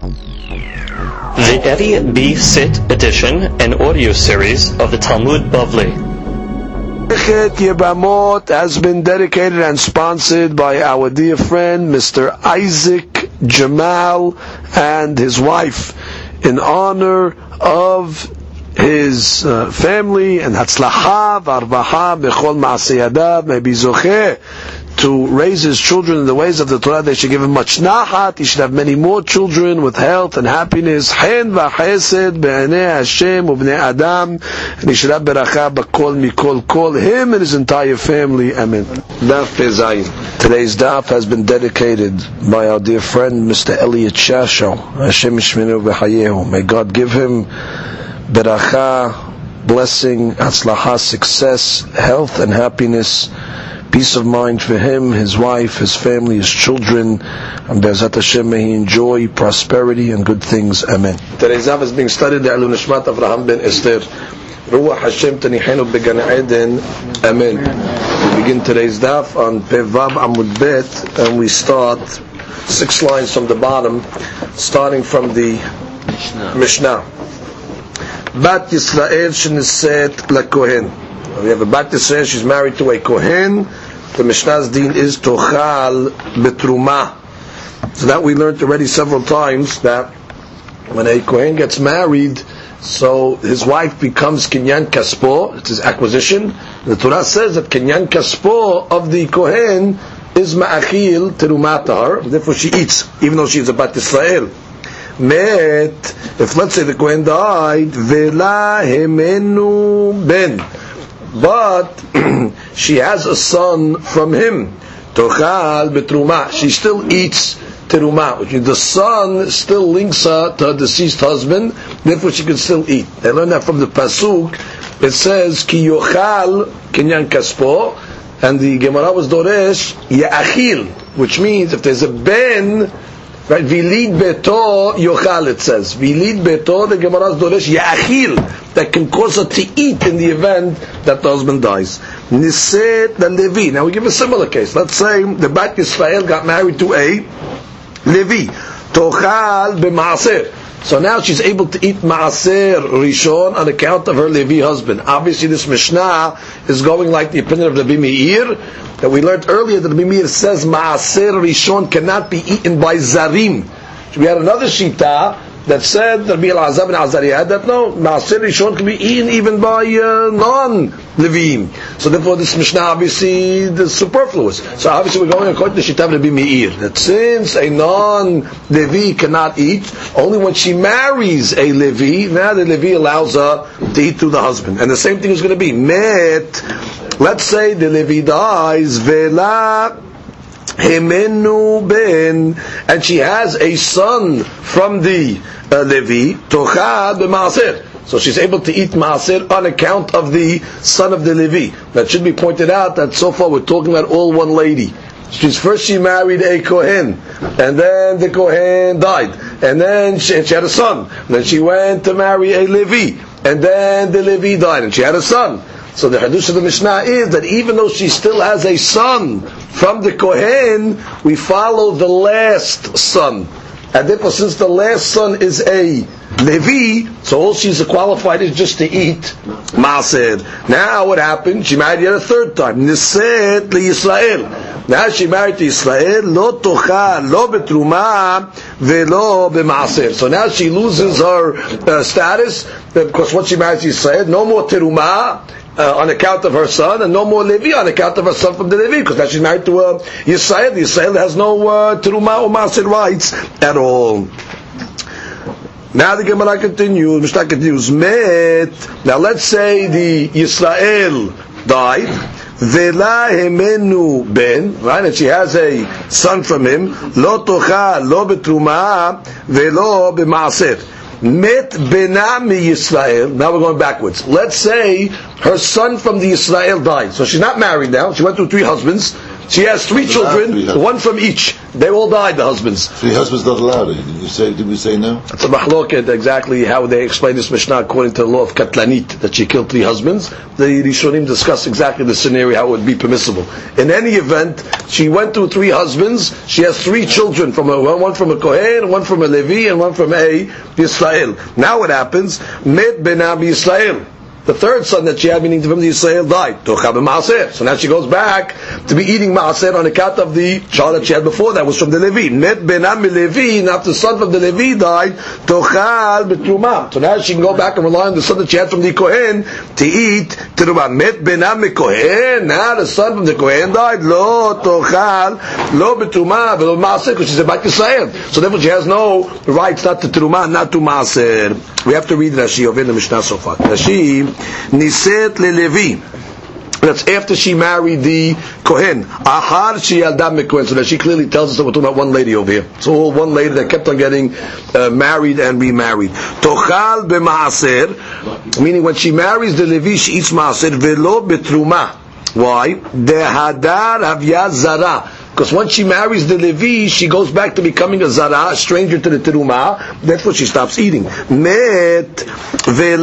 The Eddie B. Sit edition and audio series of the Talmud Bavli. Masechet Yebamot has been dedicated and sponsored by our dear friend Mr. Isaac Jamal and his wife in honor of his uh, family and Hatzlacha v'arvaha bechol ma'asiyadav may to raise his children in the ways of the Torah. They should give him much nahat. He should have many more children with health and happiness. Hen v'chesed be'anei Hashem u'bnei Adam. And he should have beracha b'kol mikol kol. Him and his entire family. Amen. Daf Pezayin. Today's daf has been dedicated by our dear friend Mr. Elliot Shasho. Hashem Yishmenu v'chayehu. May God give him beracha, blessing, atzlacha, success, health and happiness peace of mind for him, his wife, his family, his children, and Be'ezat Hashem may he enjoy prosperity and good things. Amen. Today's daf is being studied the Alun Nishmat Avraham ben Esther. Ruach Hashem Tanihenu Began Eden. Amen. We begin today's daf on Pevav Amud Bet, and we start six lines from the bottom, starting from the Mishnah. Mishnah. Bat Yisrael Sheniset LaKohen. We have a Bat Yisrael, she's married to a Kohen. The Mishnah's din is Tochal Betruma. So that we learned already several times that when a Kohen gets married, so his wife becomes Kinyan Kaspo, it's his acquisition. The Torah says that Kinyan Kaspo of the Kohen is Ma'achil Terumatar, therefore she eats, even though she is a Bat Yisrael. Met, if let's say the Kohen died, Vela Hemenu Ben but she has a son from him. Tochal betruma. She still eats teruma, which the son still links her to her deceased husband, therefore she can still eat. They learn that from the pasuk. It says ki yochal kinyan kaspo, and the Gemara was doresh ya'achil, which means if there's a ben Right? Vilid beto yochal, it says. Vilid beto, the Gemara's doresh yachil, that can cause her to eat in the event that the husband dies. Niset the Levi. Now we give a similar case. Let's say the Bat Yisrael got married to a Levi. Tochal b'maaser. So now she's able to eat maaser rishon on account of her Levi husband. Obviously, this Mishnah is going like the opinion of Rabbi Meir that we learned earlier. That Rabbi Meir says maaser rishon cannot be eaten by zarim. We had another shita that said Rabbi Elazar and Azariah that no Maaser Rishon can be eaten even by uh, non-Levim. So therefore this Mishnah obviously is superfluous. So obviously we're going according to Shitav Rabbi Meir that since a non-Levi cannot eat, only when she marries a Levi, now the Levi allows her to eat through the husband. And the same thing is going to be met. Let's say the Levi dies, Vela Hemenu ben, and she has a son from the uh, Levi, Tocha b'maaser. So she's able to eat maaser on account of the son of the Levi. That should be pointed out that so far we're talking about all one lady. She's first she married a Kohen, and then the Kohen died, and then she, she had a son. And then she went to marry a Levi, and then the Levi died, and she had a son. So the Hadush of the Mishnah is that even though she still has a son from the Kohen, we follow the last son. And therefore, since the last son is a Levi, so all she's qualified is just to eat Maaser. Now what happened? She married yet a third time. Niset Yisrael. Now she married to Israel, lo tocha, lo betruma, velo b'maaser. So now she loses her uh, status, because once she married to Israel, no more teruma, uh, on account of her son, and no more Levi on account of her son from the Levi, because now she's married to uh, Yisrael. Yisrael has no uh, Teruma or Maser rights at all. Now the Gemara continues, Mishnah continues, Met, now let's say the Yisrael died, Vela hemenu ben, right, and she has a son from him, Lo tocha, lo betruma, velo b'maaser. Met benami Yisrael. Now we're going backwards. Let's say her son from the Israel died. So she's not married now. She went through three husbands. She has three Three children, husbands. one from each. They all died, the husbands. Three husbands not allowed. Eh? Did you say? Did we say no? It's a mahloket exactly how they explain this Mishnah according to the law of Katlanit, that she killed three husbands. The Rishonim discuss exactly the scenario, how it would be permissible. In any event, she went through three husbands. She has three children, from a, one from a Kohen, one from a Levi, and one from a Yisrael. Now what happens? Met benam Yisrael. The third son that she had, meaning the Israel, died. So now she goes back to be eating maaser on account of the child that she had before. That was from the Levi. Met benam Levi. Now the son from the Levi died. So now she can go back and rely on the son that she had from the Kohen to eat truma. Met benam Kohen. Now the son from the Kohen died. Lo tochal lo b'truma v'lo maaser because she's a bat Yisrael. So therefore she has no rights not to truma, not to maaser. We have to read Rashi over in the Mishnah so far. Rashi niset lelevi. That's after she married the Kohen. Ahar she yalda Kohen. So that she clearly tells us that we're talking about one lady over here. So one lady that kept on getting uh, married and remarried. Tochal b'maaser, meaning when she marries the Levi, she eats maaser velo betruma. Why? Dehadar havya zara. Because once she marries the Levi, she goes back to becoming a zara, a stranger to the teruma. Therefore, she stops eating. Met ben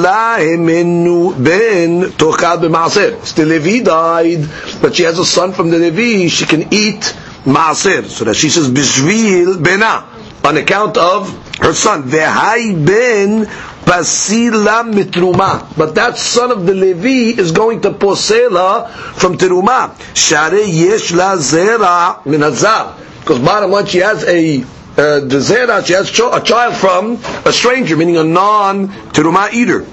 b'maaser. The Levi died, but she has a son from the Levi. She can eat maaser. So that she says bishvil bena on account of her son. Vehai ben pasila mitruma. But that son of the Levi is going to posela from teruma. Share yesh la zera min. Because bottom line, she has a uh, the zera, she has cho- a child from a stranger, meaning a non-teruma eater.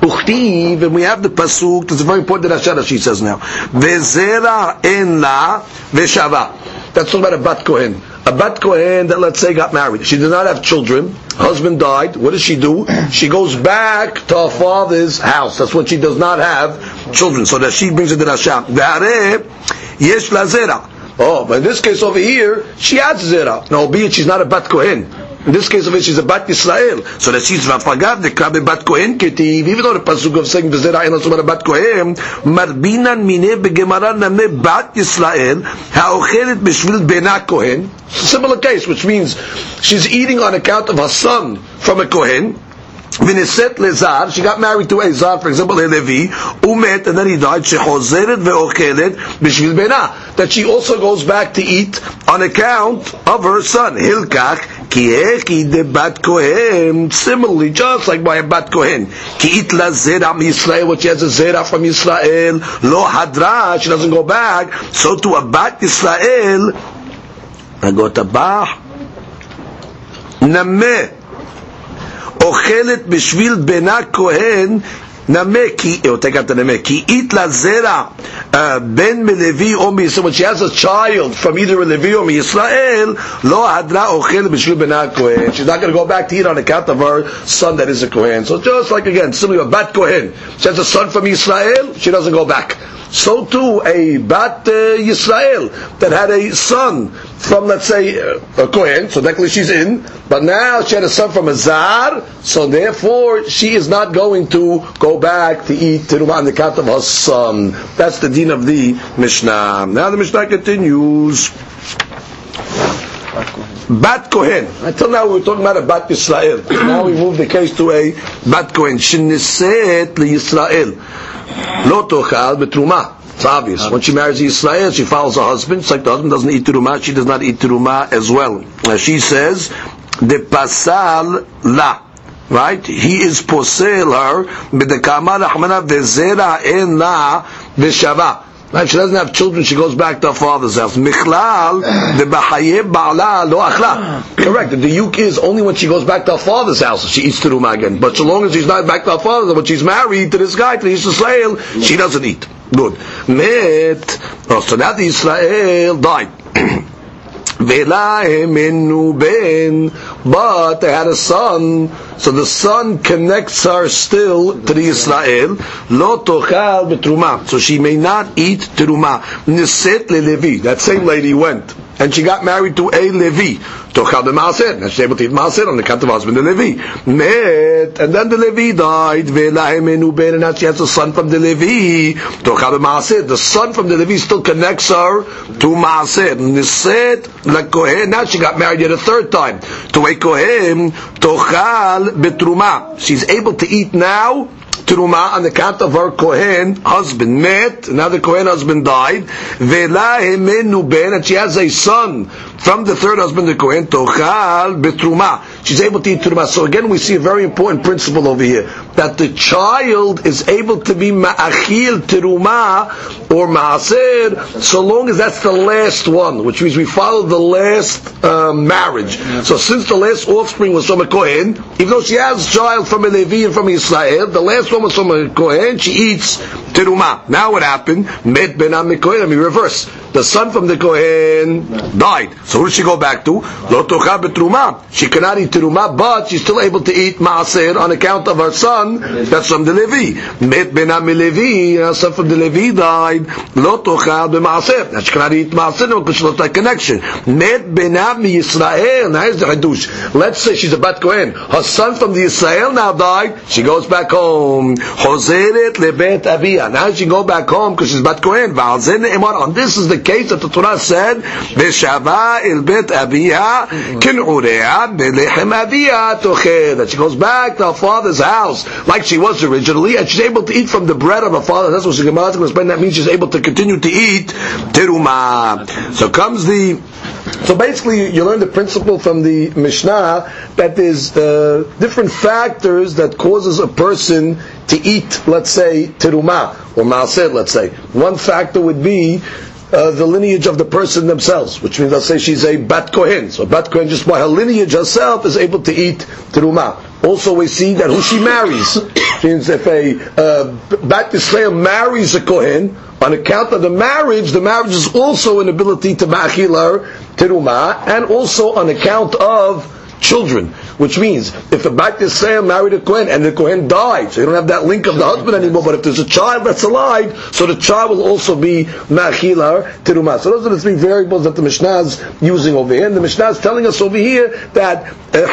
Uchtiv, and we have the pasuk. It's a very important that she says now. Vezera en la veshava. That's talking about a bat kohen. A bat kohen that let's say got married. She did not have children. Husband died. What does she do? She goes back to her father's house. That's when she does not have children. So that she brings it to. Ve'areh yesh la zera. Oh, but in this case over here, she has zera. Now, albeit she's not a bat kohen. In this case of it, she's a bat Yisrael. So that she's vafagav the krabe bat kohen ketiv. Even though the pasuk of saying v'zera ain't also a bat kohen, marbinan mine begemara name bat Yisrael ha'ochelet b'shvil bena kohen. Similar case, which means she's eating on account of her son from a kohen. V'neset lezar, she got married to a zar, for example, a Levi, umet, and then he died, shechozeret ve'ochelet b'shvil bena. That she also goes back to eat on account of her son. Hilkach, ki echi de bat kohen, similarly, just like by a bat kohen. Ki it la zera Yisrael, which has a zera from Yisrael, lo hadra, she doesn't go back, so to a bat Yisrael, I go to bah, nameh, אוכלת בשביל בנה כהן נמה כי, או take out the נמה, כי אית לה זרע uh, בן מלוי או מישראל, when she has a child from either a Levi or מישראל, לא הדרה אוכלת בשביל בנה כהן. She's not going to go back to eat on account of her son that is a Kohen. So just like again, similarly, a bat Kohen. She has a son from Israel, she doesn't go back. So too, a bat uh, Yisrael that had a son from, let's say, uh, a Kohen, so technically she's in, but now she had a son from a Zar, so therefore she is not going to go back to eat Terumah on the account of her son. That's the deen of the Mishnah. Now the Mishnah continues. Bat Kohen. Until now we were talking about a Bat Yisrael. now we move the case to a Bat Kohen. Shiniset li Yisrael. Lo tochal betruma. It's obvious. When she marries Yisrael, she follows her husband. It's like the husband doesn't eat teruma, she does not eat teruma as well. She says, "De pasal la." Right? He is posel her. B'dekama rachmana vezera en la v'shava. Right? She doesn't have children. She goes back to her father's house. Michlal debahaye ba'ala lo achla. Correct. The yuk is only when she goes back to her father's house she eats teruma again. But so long as she's not back to her father's, when she's married to this guy, to Israel, she doesn't eat. Good. Met. Oh, so the Israel died. But they had a son, so the son connects her still to the Israel. Lo tochal betruma, so she may not eat teruma. Niset le. That same lady went and she got married to a Levi. Tochal b'maaser. Now she's able to eat maaser on the account of husband, the Levi. Met, and then the Levi died. Ve'lahem enu ben, and now she has a son from the Levi. Tochal b'maaser. The son from the Levi still connects her to maaser. And the said, like Kohen, now she got married yet a third time. To a Kohen, tochal betruma. She's able to eat now Truma on the account of her Kohen husband met, now the Kohen husband died, ben, and she has a son from the third husband, the Kohen, Tochal betruma. She's able to eat Truma. So again, we see a very important principle over here, that the child is able to be Ma'achil Truma or Ma'aser, so long as that's the last one, which means we follow the last um, marriage. So since the last offspring was from a Kohen, even though she has a child from a Levi and from Israel, the last one was from a Kohen, she eats Teruma. Now what happened? Met Ben Kohen, I mean reverse. The son from the Kohen died. So who does she go back to? Lo tocha betruma. She cannot eat teruma, but she's still able to eat maaser on account of her son. That's from the Levi. Met ben Levi. Her son from the Levi died. Lo tocha b'maaser. Now she cannot eat maaser because she lost that connection. Met ben Yisrael. Now here's the hadush. Let's say she's a bat Kohen. Her son from the Israel now died. She goes back home. Hoseret lebet avia. Now she go back home because she's bat Kohen. And this is the case that the Torah said, "V'shava el bet aviha kin'urea tocher." That she goes back to her father's house like she was originally, and she's able to eat from the bread of her father. That's what she's going to explain. That means she's able to continue to eat teruma. So comes the so basically, you learn the principle from the Mishnah that there's uh, different factors that causes a person to eat, let's say, teruma or maaser, let's say. One factor would be uh, the lineage of the person themselves, which means let's say she's a bat kohen. So bat kohen, just by her lineage herself, is able to eat teruma. Also, we see that who she marries. means if a uh, bat Israel marries a kohen, on account of the marriage, the marriage is also an ability to machilar teruma, and also on account of children, which means if a Bat Yisrael married a Kohen and the Kohen died, so you don't have that link of the husband anymore, but if there's a child that's alive, so the child will also be Machilar Terumah. So those are the three variables that the Mishnah is using over here. And the Mishnah is telling us over here that uh,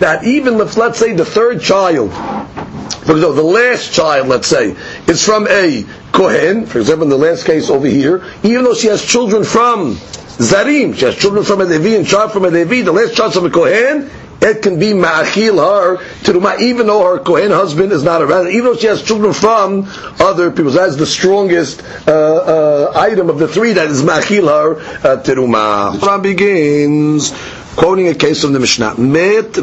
that even if, let's say, the third child, for example, the last child, let's say, is from a Kohen, for example, in the last case over here, even though she has children from Zarim, she has children from a Levi and child from a Levi, the last child from a Kohen, it can be ma'achil her to even though her Kohen husband is not around, even though she has children from other people. So that's the strongest uh, uh, item of the three that is ma'achil her uh, teruma. Quran begins quoting a case from the Mishnah. Met.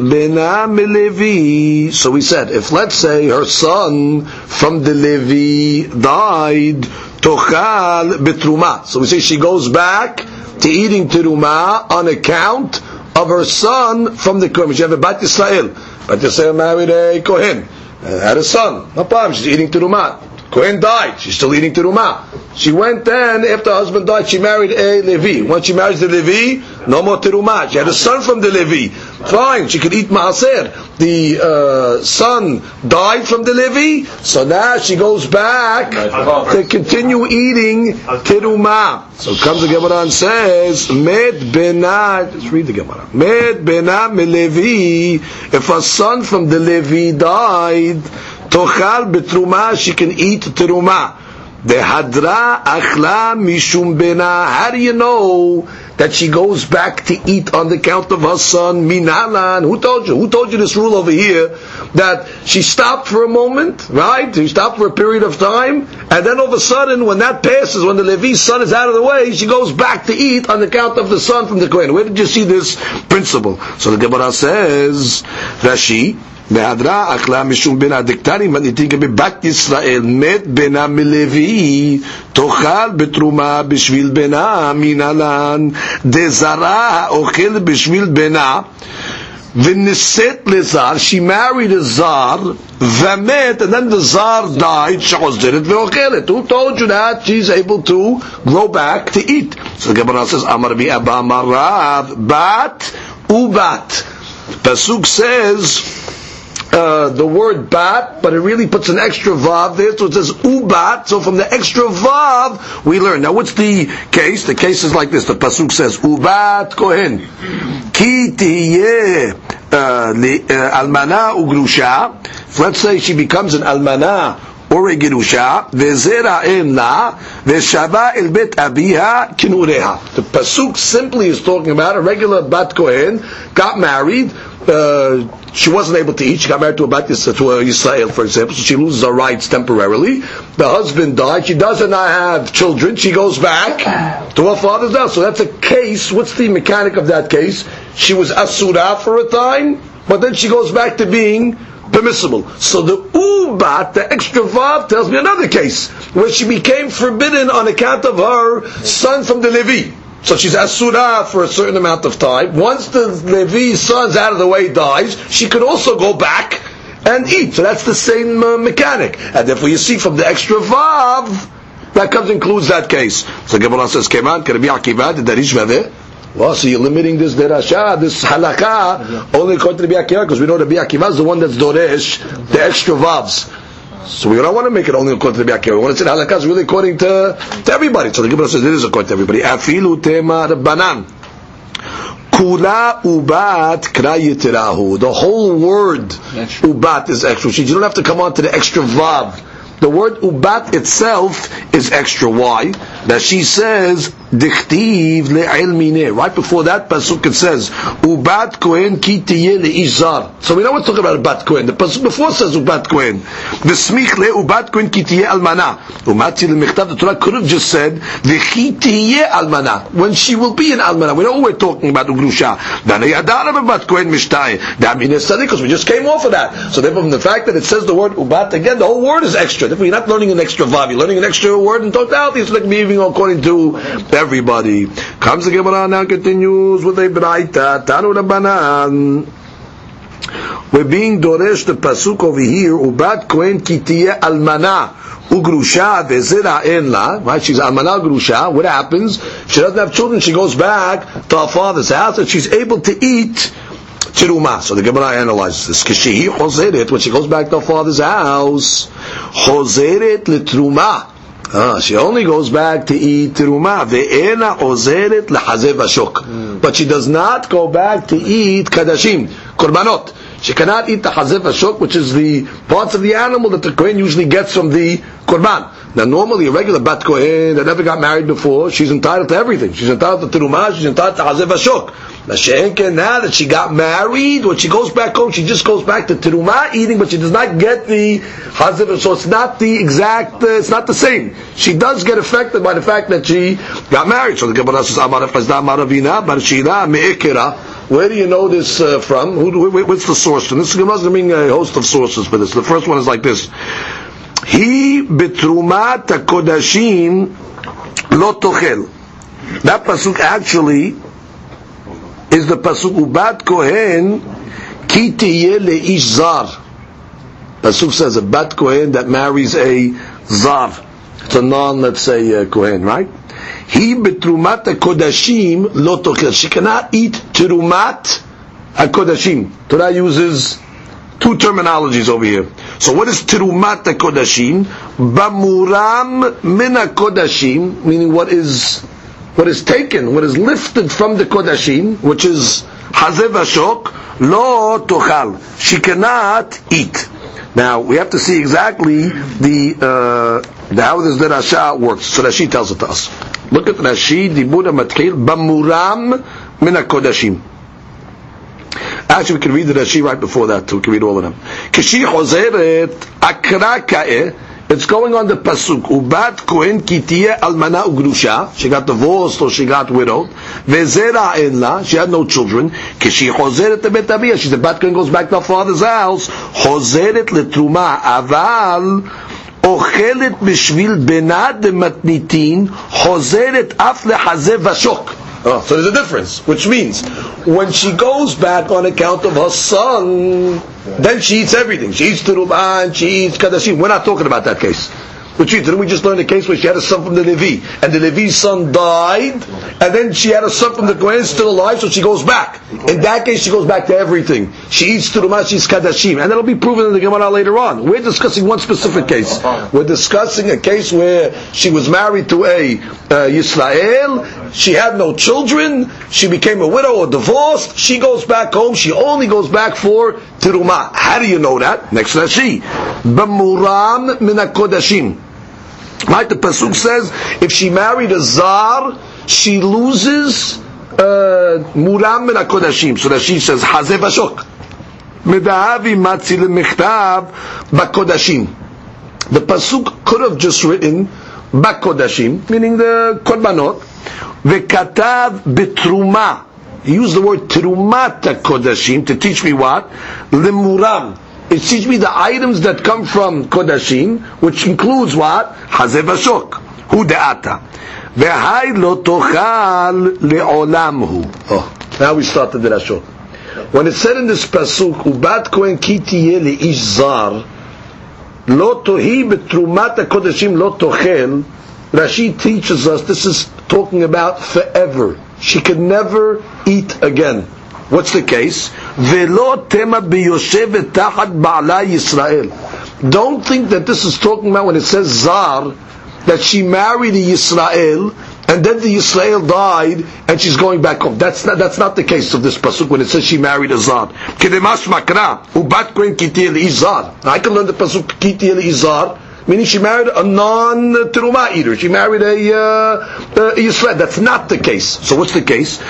So we said, if let's say her son from the Levi died, tochal betruma. So we say she goes back to eating teruma on account of her son from the Kohen. She had a Bat Yisrael. Bat Yisrael married a Kohen. Uh, had a son. No problem. She's eating teruma. Kohen died. She's still eating teruma. She went then, after her husband died, she married a Levi. Once she marries the Levi, no more teruma. She had a son from the Levi. Fine, she could eat maaser. The uh, son died from the Levi, so now she goes back to continue eating teruma. So comes the Gemara and says, Med bena, just read the Gemara. Med bena Levi. If a son from the Levi died, tochal betruma, she can eat teruma. The hadra achla mishum bena. How do you know that she goes back to eat on the count of her son minalan? Who told you? Who told you this rule over here? That she stopped for a moment, right? She stopped for a period of time, and then all of a sudden, when that passes, when the Levi's son is out of the way, she goes back to eat on the count of the son from the Kohen. Where did you see this principle? So the Gemara says, Rashi, בהדרה אכלה משום בין הדקטרים מניתים בבת ישראל מת בנה מלוי תאכל בתרומה בשביל בנה מנהלן דזרה האוכל בשביל בנה ונישאת לזר, she married a זר ומת, and then the זר died, שעוזרת ואוכלת. Who told you that she's able to go back to eat? So the Gemara says, אמר בי אבא אמר רב, בת ובת. Pasuk says, uh, the word bat, but it really puts an extra vav there, so it says ubat. So from the extra vav, we learn. Now, what's the case? The case is like this. The pasuk says ubat kohen ki tiyeh uh, uh, almana ugrusha. Let's say she becomes an almana or a gerusha, vezera emna veshava el bet abiha kinureha. The pasuk simply is talking about a regular bat kohen got married uh, she wasn't able to eat. She got married to a Bat to a Yisrael, for example, so she loses her rights temporarily. The husband died. She does not have children. She goes back to her father's house. So that's a case. What's the mechanic of that case? She was asura for a time, but then she goes back to being permissible. So the ubat, the extra vav, tells me another case where she became forbidden on account of her son from the Levi. So she's asura for a certain amount of time. Once the Levi's son's out of the way, dies, she could also go back and eat. So that's the same uh, mechanic. And therefore you see from the extra vav, that comes includes that case. So Gemara says, Keman, be Akiva, did that well, so you're limiting this derasha, this halakha, only according to the Akiva, because we know the Akiva is the one that's doresh, the extra vavs. So we don't want to make it only according to the Akiva. We want to say the halakha is really according to, to everybody. So the Gemara says it is according to everybody. Afilu tema banan. Kula ubat kra The whole word ubat is extra. You don't have to come on to the extra vav. The word ubat itself is extra. Why? That she says Dichtiv le'el. Right before that pasuk it says, Ubat kohen ki le'izar. So we know we're talking about ubat kohen. The pasuk before says ubat kohen. V'smich le ubat kohen ki almana. Umati le'mechtav, the Torah could have just said, V'chi almana. When she will be an almana. We know we're talking about ugrusha. Dana yadara ubat kohen mishtay. That means because we just came off of that. So therefore from the fact that it says the word ubat, again, the whole word is extra. Therefore you're not learning an extra vav, you're learning an extra word in totality. It's like according to everybody. Comes the Gemara now continues with a braita. Tanu Rabbanan. We're being doresh the pasuk over here. Ubat kohen kitiye almana ugrusha vezera enla. Right? She's almana grusha. What happens? She doesn't have children. She goes back to her father's house and she's able to eat tiruma. So the Gemara analyzes this. Kishihi chozeret. When she goes back to her father's house, chozeret litruma. Ah, she only goes back to eat teruma. Ve'ena ozeret lehazev ashok. But she does not go back to eat kadashim, korbanot. She cannot eat the hazeh vashok, which is the parts of the animal that the kohen usually gets from the korban. Now, normally a regular bat kohen that never got married before, she's entitled to everything. She's entitled to teruma, she's entitled to hazeh vashok. Now, now that she got married, when she goes back home, she just goes back to teruma eating, but she does not get the hazev. So it's not the exact. Uh, it's not the same. She does get affected by the fact that she got married. So the Gemara says, "Amar Barshila Me'ikira." Where do you know this uh, from? Who, what's the source? And this Gemara is bring a host of sources for this. The first one is like this. He betrumat kodashim lo tochel. That pasuk actually is the pasuk ubat kohen ki tiye leish zar. Pasuk says a bat kohen that marries a zar. It's a non, let's say, uh, kohen, right? He betrumat kodashim lotochel. She cannot eat terumat kodashim. Torah uses two terminologies over here. So what is Tirumat Kodashim? Bamuram mina Kodashim, meaning what is what is taken, what is lifted from the Kodashim, which is Hazeh Vashok, Lo Tochal. She cannot eat. Now we have to see exactly the, uh, the how this the Rasha works. So that she tells it to us. Look at Rashi, Dibura Matchil, Bamuram min Kodashim. Actually, we can read the Rashi right before that, so we can read all of them. Kishi Hozeret Akra it's going on the pasuk. Ubat kohen kitiye almana ugrusha. She got divorced or she got widowed. Vezera enla. She had no children. Kishi chozeret betabia. She's a bat kohen goes back to her father's house. Chozeret letruma. Aval. אוכלת בשביל בנה דמתניתין, חוזרת אף לחזה ושוק. Oh, so there's a difference, which means when she goes back on account of her son, then she eats everything. She eats turuma and she eats kadashim. We're not talking about that case. Which didn't we just learn the case where she had a son from the Levi, and the Levi's son died, and then she had a son from the Kohen still alive, so she goes back. In that case, she goes back to everything. She eats Turuma, she eats Kadashim, and that'll be proven in the Gemara later on. We're discussing one specific case. We're discussing a case where she was married to a uh, Yisrael, she had no children, she became a widow or divorced, she goes back home, she only goes back for Tiruma. How do you know that? Next Rashi. B'muram min kodashim. Right, the pasuk says if she married a zar, she loses uh, muram min kodashim. So Rashi says hazeh vashok. Medahavi matzi lemichtav bakodashim. The pasuk could have just written bakodashim, meaning the korbanot, vekatav betruma. He used the word terumat kodashim to teach me what? Lemuram. It teaches me the items that come from kodashim, which includes what? Hazeh vashok. Hu de'ata. V'hai lo tochal. Oh, now we start the drashot. When it said in this pasuk, ubat kohen ki tiye le'ish zar, lo tohi betrumat kodashim lo tochel, Rashi teaches us this is talking about forever. She could never eat again. What's the case? Velo tema tachat ba'ala Yisrael. Don't think that this is talking about when it says zar, that she married a Yisrael, and then the Yisrael died, and she's going back home. That's not, that's not the case of this pasuk when it says she married a zar. I can learn the pasuk kiti izar, meaning she married a non-teruma eater. She married a, uh, a Yisrael. That's not the case. So what's the case?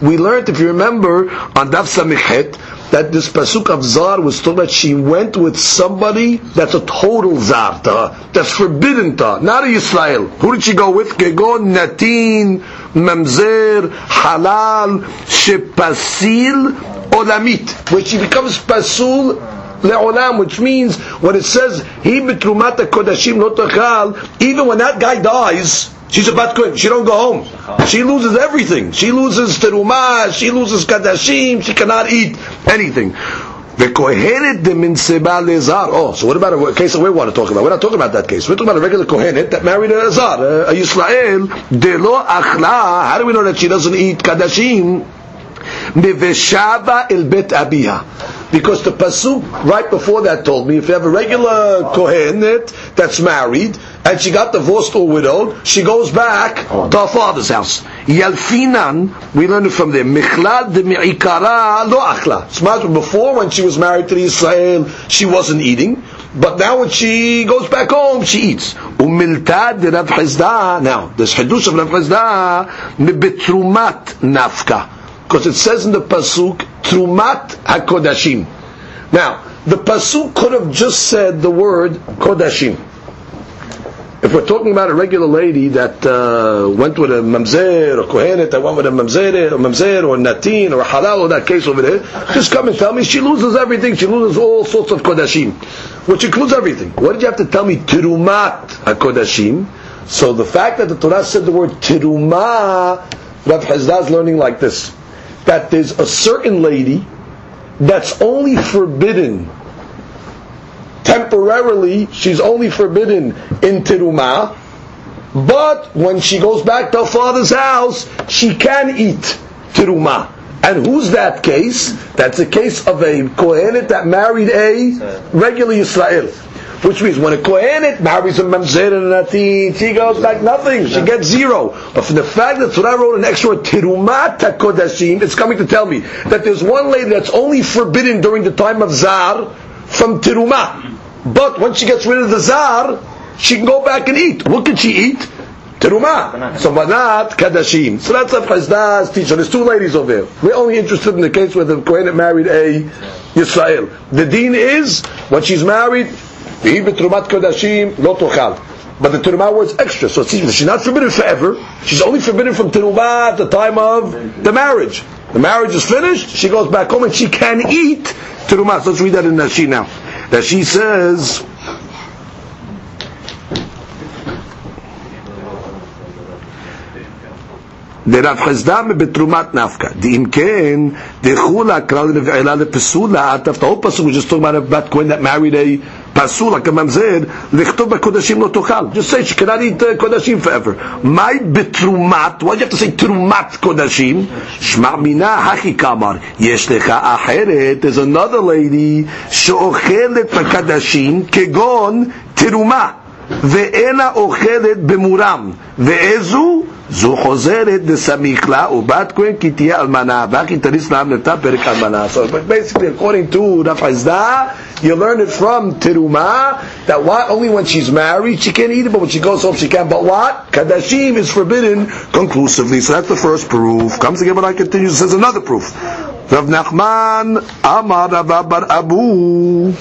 We learned, if you remember, on Daf Samichet, that this pasuk of zar was told that she went with somebody that's a total zar to her, that's forbidden to her, not a Yisrael. Who did she go with? Gegon, Natin, Mamzer, Halal, Shepasil, Olamit, where she becomes pasul le'olam, which means when it says he betrumat kodashim not even when that guy dies, she's a bat kohen. She don't go home. She loses everything. She loses terumah. She loses kadashim. She cannot eat anything. Ve'kohenet de min seba lezar. Oh, so what about a case that we want to talk about? We're not talking about that case. We're talking about a regular kohenet that married a zar, a, Yisrael. De lo achla. How do we know that she doesn't eat kadashim? Miveshava il bet abiha. Because the pasuk right before that told me if you have a regular kohenet that's married and she got divorced or widowed, she goes back to her father's house. Yalfinan, we learned it from there. Michlad de mi'ikara lo achla. Smart before when she was married to the Israel, she wasn't eating. But now when she goes back home, she eats. Umiltad de Rav. Now, this Hidush of Rav Hizda, mibetrumat nafka because it says in the pasuk trumat hakodashim. Now, the pasuk could have just said the word kodashim. If we're talking about a regular lady that uh, went with a mamzer or kohenet that went with a mamzer or mamzer or natin or halal or that case over there, just come and tell me she loses everything. She loses all sorts of kodashim, which includes everything. What did you have to tell me? Tirumat hakodashim. So the fact that the Torah said the word tiruma, Rav Hizda is learning like this that there's a certain lady that's only forbidden temporarily, she's only forbidden in Tiruma, but when she goes back to her father's house, she can eat Tiruma. And who's that case? That's a case of a Kohenet that married a regular Israel. Which means when a Kohenet marries a Mamzer and a Natin, she goes back nothing. She gets zero. But for the fact that Torah wrote an extra Tirumat Kodashim, it's coming to tell me that there's one lady that's only forbidden during the time of Zar from Tirumah. But once she gets rid of the Zar, she can go back and eat. What can she eat? Teruma. So Manat Kadashim. So that's a Hizda's teacher. There's two ladies over there. We're only interested in the case where the Kohenet married a Yisrael. The deen is, when she's married, Kodashim. But the Terumah was extra, so she's not forbidden forever. She's only forbidden from Terumah at the time of the marriage. The marriage is finished, she goes back home and she can eat Terumah. So let's read that in Rashi now. That she says, דרב The בתרומת the דאם the דחולה כלל the לפסולה, the whole פסוק, we just talking about a bat coin that married a pasul, like a mamzer, לכתוב בקודשים לא תאכל. Just say she cannot eat uh, קודשים forever. מהי בתרומת? Why do you have to say תרומת קודשים? שמע מינה הכי כאמר, יש לך אחרת, there's another lady שאוכלת בקדשים כגון תרומה. ואינה אוכלת במורם, ואיזו? זו חוזרת לסמיקלה ובת כהן כי תהיה אלמנה, והכי תריס לעם נפתה פרק אלמנה. So basically according to Rav Hizda, you learn it from Teruma, that what, only when she's married she can eat it, but when she goes home she can. But what? Kadashim is forbidden conclusively. So that's the first proof. Comes again when I continue, says another proof. Rav Nachman, Amar Rav Bar Abu.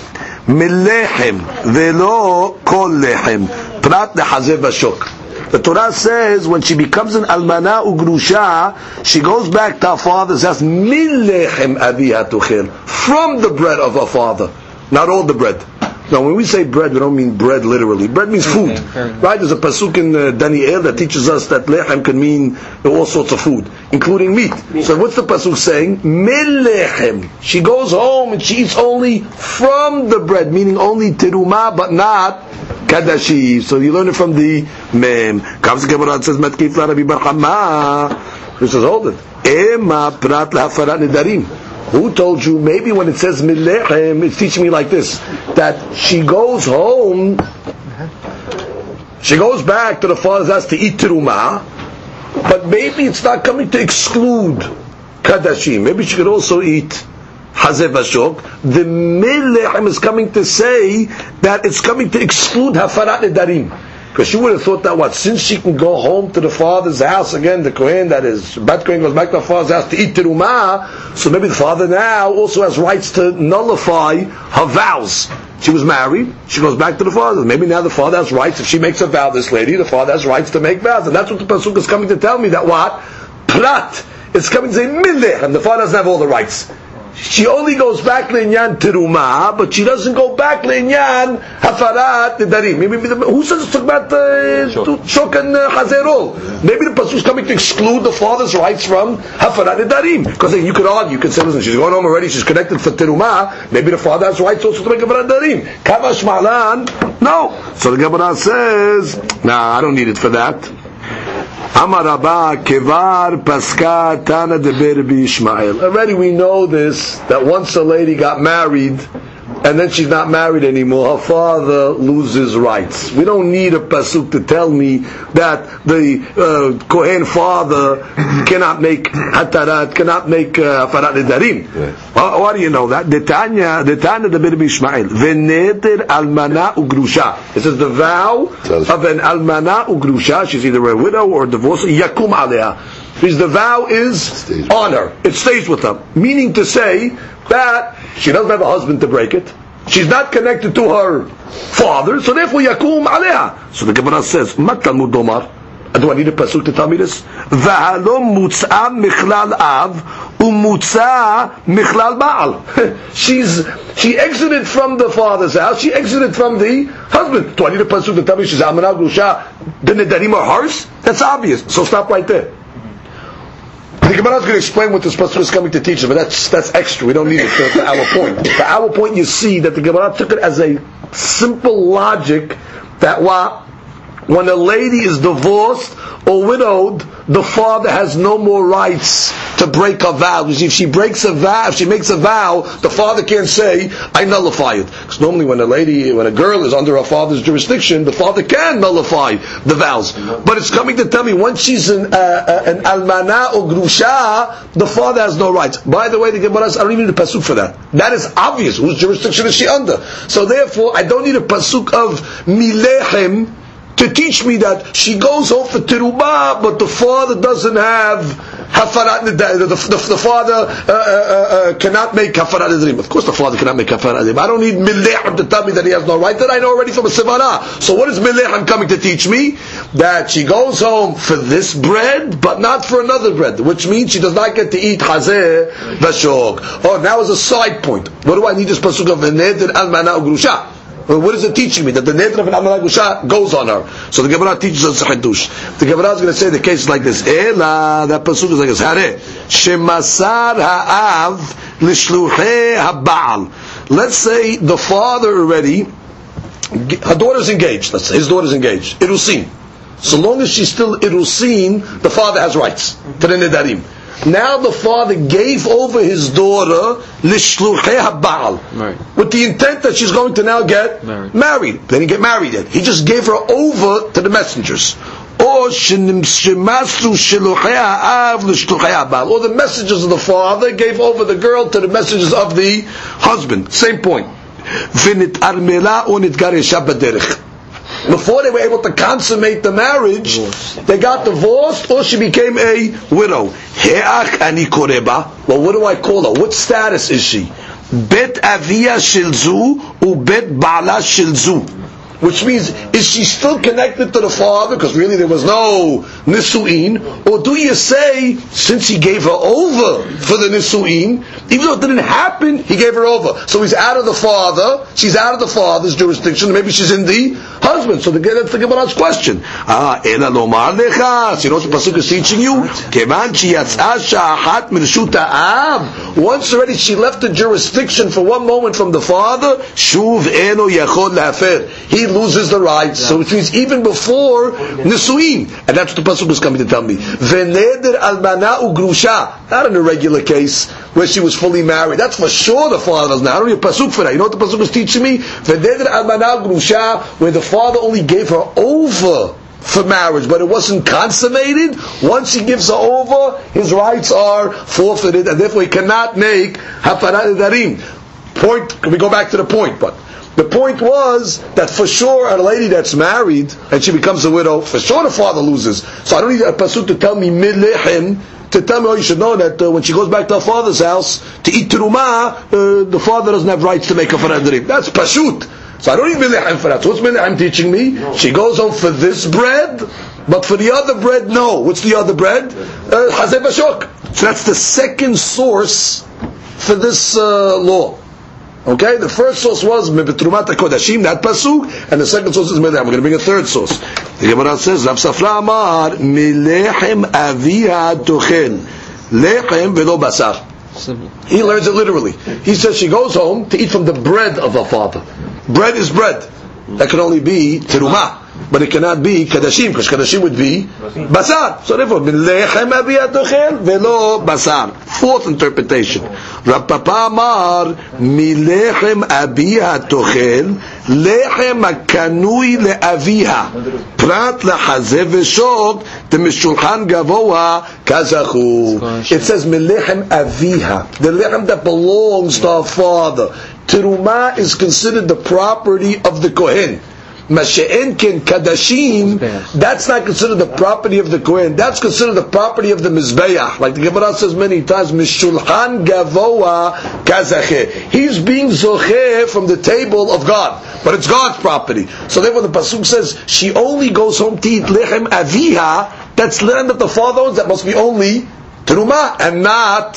מלחם ולא כל לחם, פרט לחזה בשוק. The Torah says when she becomes an almana ugrusha, she goes back to her father's house, millechem aviha tuchel, from the bread of her father, not all the bread. Now, when we say bread, we don't mean bread literally. Bread means food, right? There's a pasuk in uh, Daniel that teaches us that lechem can mean all sorts of food, including meat. So, what's the pasuk saying? Melechem. She goes home and she eats only from the bread, meaning only teruma, but not kadashi. So you learn it from the mem. Comes the Gemara says matkif la Rami Bar Chama. He says, hold it. Ema prat lahafarat nedarim. Who told you? Maybe when it says milechem, it's teaching me like this: that she goes home, she goes back to the father's house to eat teruma, but maybe it's not coming to exclude kadashim. Maybe she could also eat hazeh vashok. The milechem is coming to say that it's coming to exclude hafarat nedarim. Because she would have thought that what, since she can go home to the father's house again, the Kohen that is, Bat Kohen goes back to the father's house to eat terumah, so maybe the father now also has rights to nullify her vows. She was married, she goes back to the father. Maybe now the father has rights, if she makes a vow, this lady, the father has rights to make vows. And that's what the Pasuk is coming to tell me, that what? Prat. It's coming to say mileh, and the father doesn't have all the rights she only goes back le'inyan teruma, but she doesn't go back le'inyan hafarat nedarim. Maybe the, who says it's talking about uh, shok and uh, chazerol? Maybe the pasuk is coming to exclude the father's rights from hafarat nedarim. Because you could argue, you could say, listen, she's going home already, she's connected for teruma. Maybe the father has rights also to make hafarat nedarim. Kavash malan, no. So the Gemara says, nah, I don't need it for that. Amar Rabba Kevar Paska Tana Deber Ishmael. Already we know this that once a lady got married and then she's not married anymore, her father loses rights. We don't need a pasuk to tell me that the uh, Kohen father cannot make hatarat, cannot make uh, hafarat nedarim. Why, why do you know that? The Tanya, the Birbi Ishmael, v'neder almana ugrusha. It says the vow of an almana ugrusha. She's either a widow or a divorced. Yakum aleha. Because the vow is on her. It stays with them. Meaning to say that she doesn't have a husband to break it. She's not connected to her father, so therefore yakum aleha. So the Gemara says, "Mat Talmud domar." Do I need a pasuk to tell me this? V'halo mutza michlal av umutza michlal baal. She's she exited from the father's house. She exited from the husband. Do I need a pasuk to tell me she's amana grusha? The nedarim are hers? That's obvious. So stop right there. The Gemara is going to explain what this pasuk is coming to teach us, but that's that's extra. We don't need it for, for our point. For our point, you see that the Gemara took it as a simple logic that what when a lady is divorced or widowed, the father has no more rights to break a vow. If she breaks a vow, if she makes a vow, the father can't say, I nullify it. Because normally when a lady, when a girl is under her father's jurisdiction, the father can nullify the vows. But it's coming to tell me, once she's an, uh, uh, an almana or grusha, the father has no rights. By the way, the Gemara says, I don't even need a pasuk for that. That is obvious. Whose jurisdiction is she under? So therefore, I don't need a pasuk of milechem, to teach me that she goes home for terumah, but the father doesn't have hafarat the, the, the, the father uh, uh, uh, cannot make hafarat nedarim. Of course, the father cannot make hafarat nedarim. I don't need milechem to tell me that he has no right. That I know already from a sivana. So what is milechem coming to teach me? That she goes home for this bread, but not for another bread, which means she does not get to eat hazeh vashok. Oh, now is a side point. What do I need this pasuk of v'neder almana ugrusha? What is it teaching me? That the neder of an Amar Gusha goes on her. So the Gemara teaches us a chidush. The Gemara is going to say the case is like this. Ela, that pasuk is like this. Hare, shemasar ha'av lishluhe ha'ba'al. Let's say the father already, her daughter's engaged. Let's say his daughter's engaged. Irusin. So long as she's still irusin, the father has rights to the nedarim. Now the father gave over his daughter lishluchei baal Right. with the intent that she's going to now get Married. married. They didn't get married yet. He just gave her over to the messengers. Or shenim- shemasru shiluchei ha'av lishluchei. Or the messengers of the father gave over the girl to the messengers of the husband. Same point. Before they were able to consummate the marriage, they got divorced or she became a widow. He'ach ani koreba. Well, what do I call her? What status is she? Bet avia shilzu u bet bala shilzu. Which means, is she still connected to the father? Because really there was no nisuin. Or do you say, since he gave her over for the nisuin, even though it didn't happen, he gave her over. So he's out of the father, she's out of the father's jurisdiction, maybe she's in the husband. So the, that's the Gemara's question. Ah, ela lomar lecha. You know what the Pasuk is teaching you? Kevan she yatzah sha'achat mirshut ha'av. Once already she left the jurisdiction for one moment from the father, shuv eno yachod lafer. He loses the rights. So which means even before nisuin. And that's what the Pasuk is coming to tell me. V'neder almana ugrusha. Not in a regular case where she was fully married. That's for sure the father doesn't. I don't need a Pasuk for that. You know what the Pasuk is teaching me? V'neder almana ugrusha, where the father only gave her over for marriage, but it wasn't consummated. Once he gives her over, his rights are forfeited, and therefore he cannot make hafarat darim. Point. We go back to the point, but the point was that for sure a lady that's married and she becomes a widow, for sure the father loses. So I don't need a pasuk to tell me midlechem to tell me, oh, you should know that uh, when she goes back to her father's house to eat terumah, uh, the father doesn't have rights to make a darim. That's pashut. So I don't need midlechem for that. So what's midlechem teaching me? She goes home for this bread, but for the other bread, no. What's the other bread? Uh, Hazeh vashok. So that's the second source for this uh, law. Okay, the first source was Mebetrumat Kodashim, that pasuk, and the second source is Melech. We're going to bring a third source. The Gemara says, Rav Safra Amar, Milechem Aviha Tochel, Lechem Velo Basar. He learns it literally. He says she goes home to eat from the bread of her father. Bread is bread. That can only be terumah. But it cannot be kadashim, because kadashim would be basar. So therefore, min lechem abiyat tochel velo basar. Fourth interpretation. Rav Papa Amar, milechem abiyat tochel, lechem akanui leaviha. Prat lahazeh v'shok, temishulchan gavoa kazachu. It says milechem aviha. The lechem that belongs to our father. Terumah is considered the property of the Kohen. Mashe'enkin kadashim, that's not considered the property of the Kohen. That's considered the property of the Mizbeach. Like the Gemara says many times, Mishulhan gavoa kazacheh. He's being zocheh from the table of God. But it's God's property. So therefore the Pasuk says, she only goes home to eat lechem aviha, that's learned that the father owns, that must be only Truma and not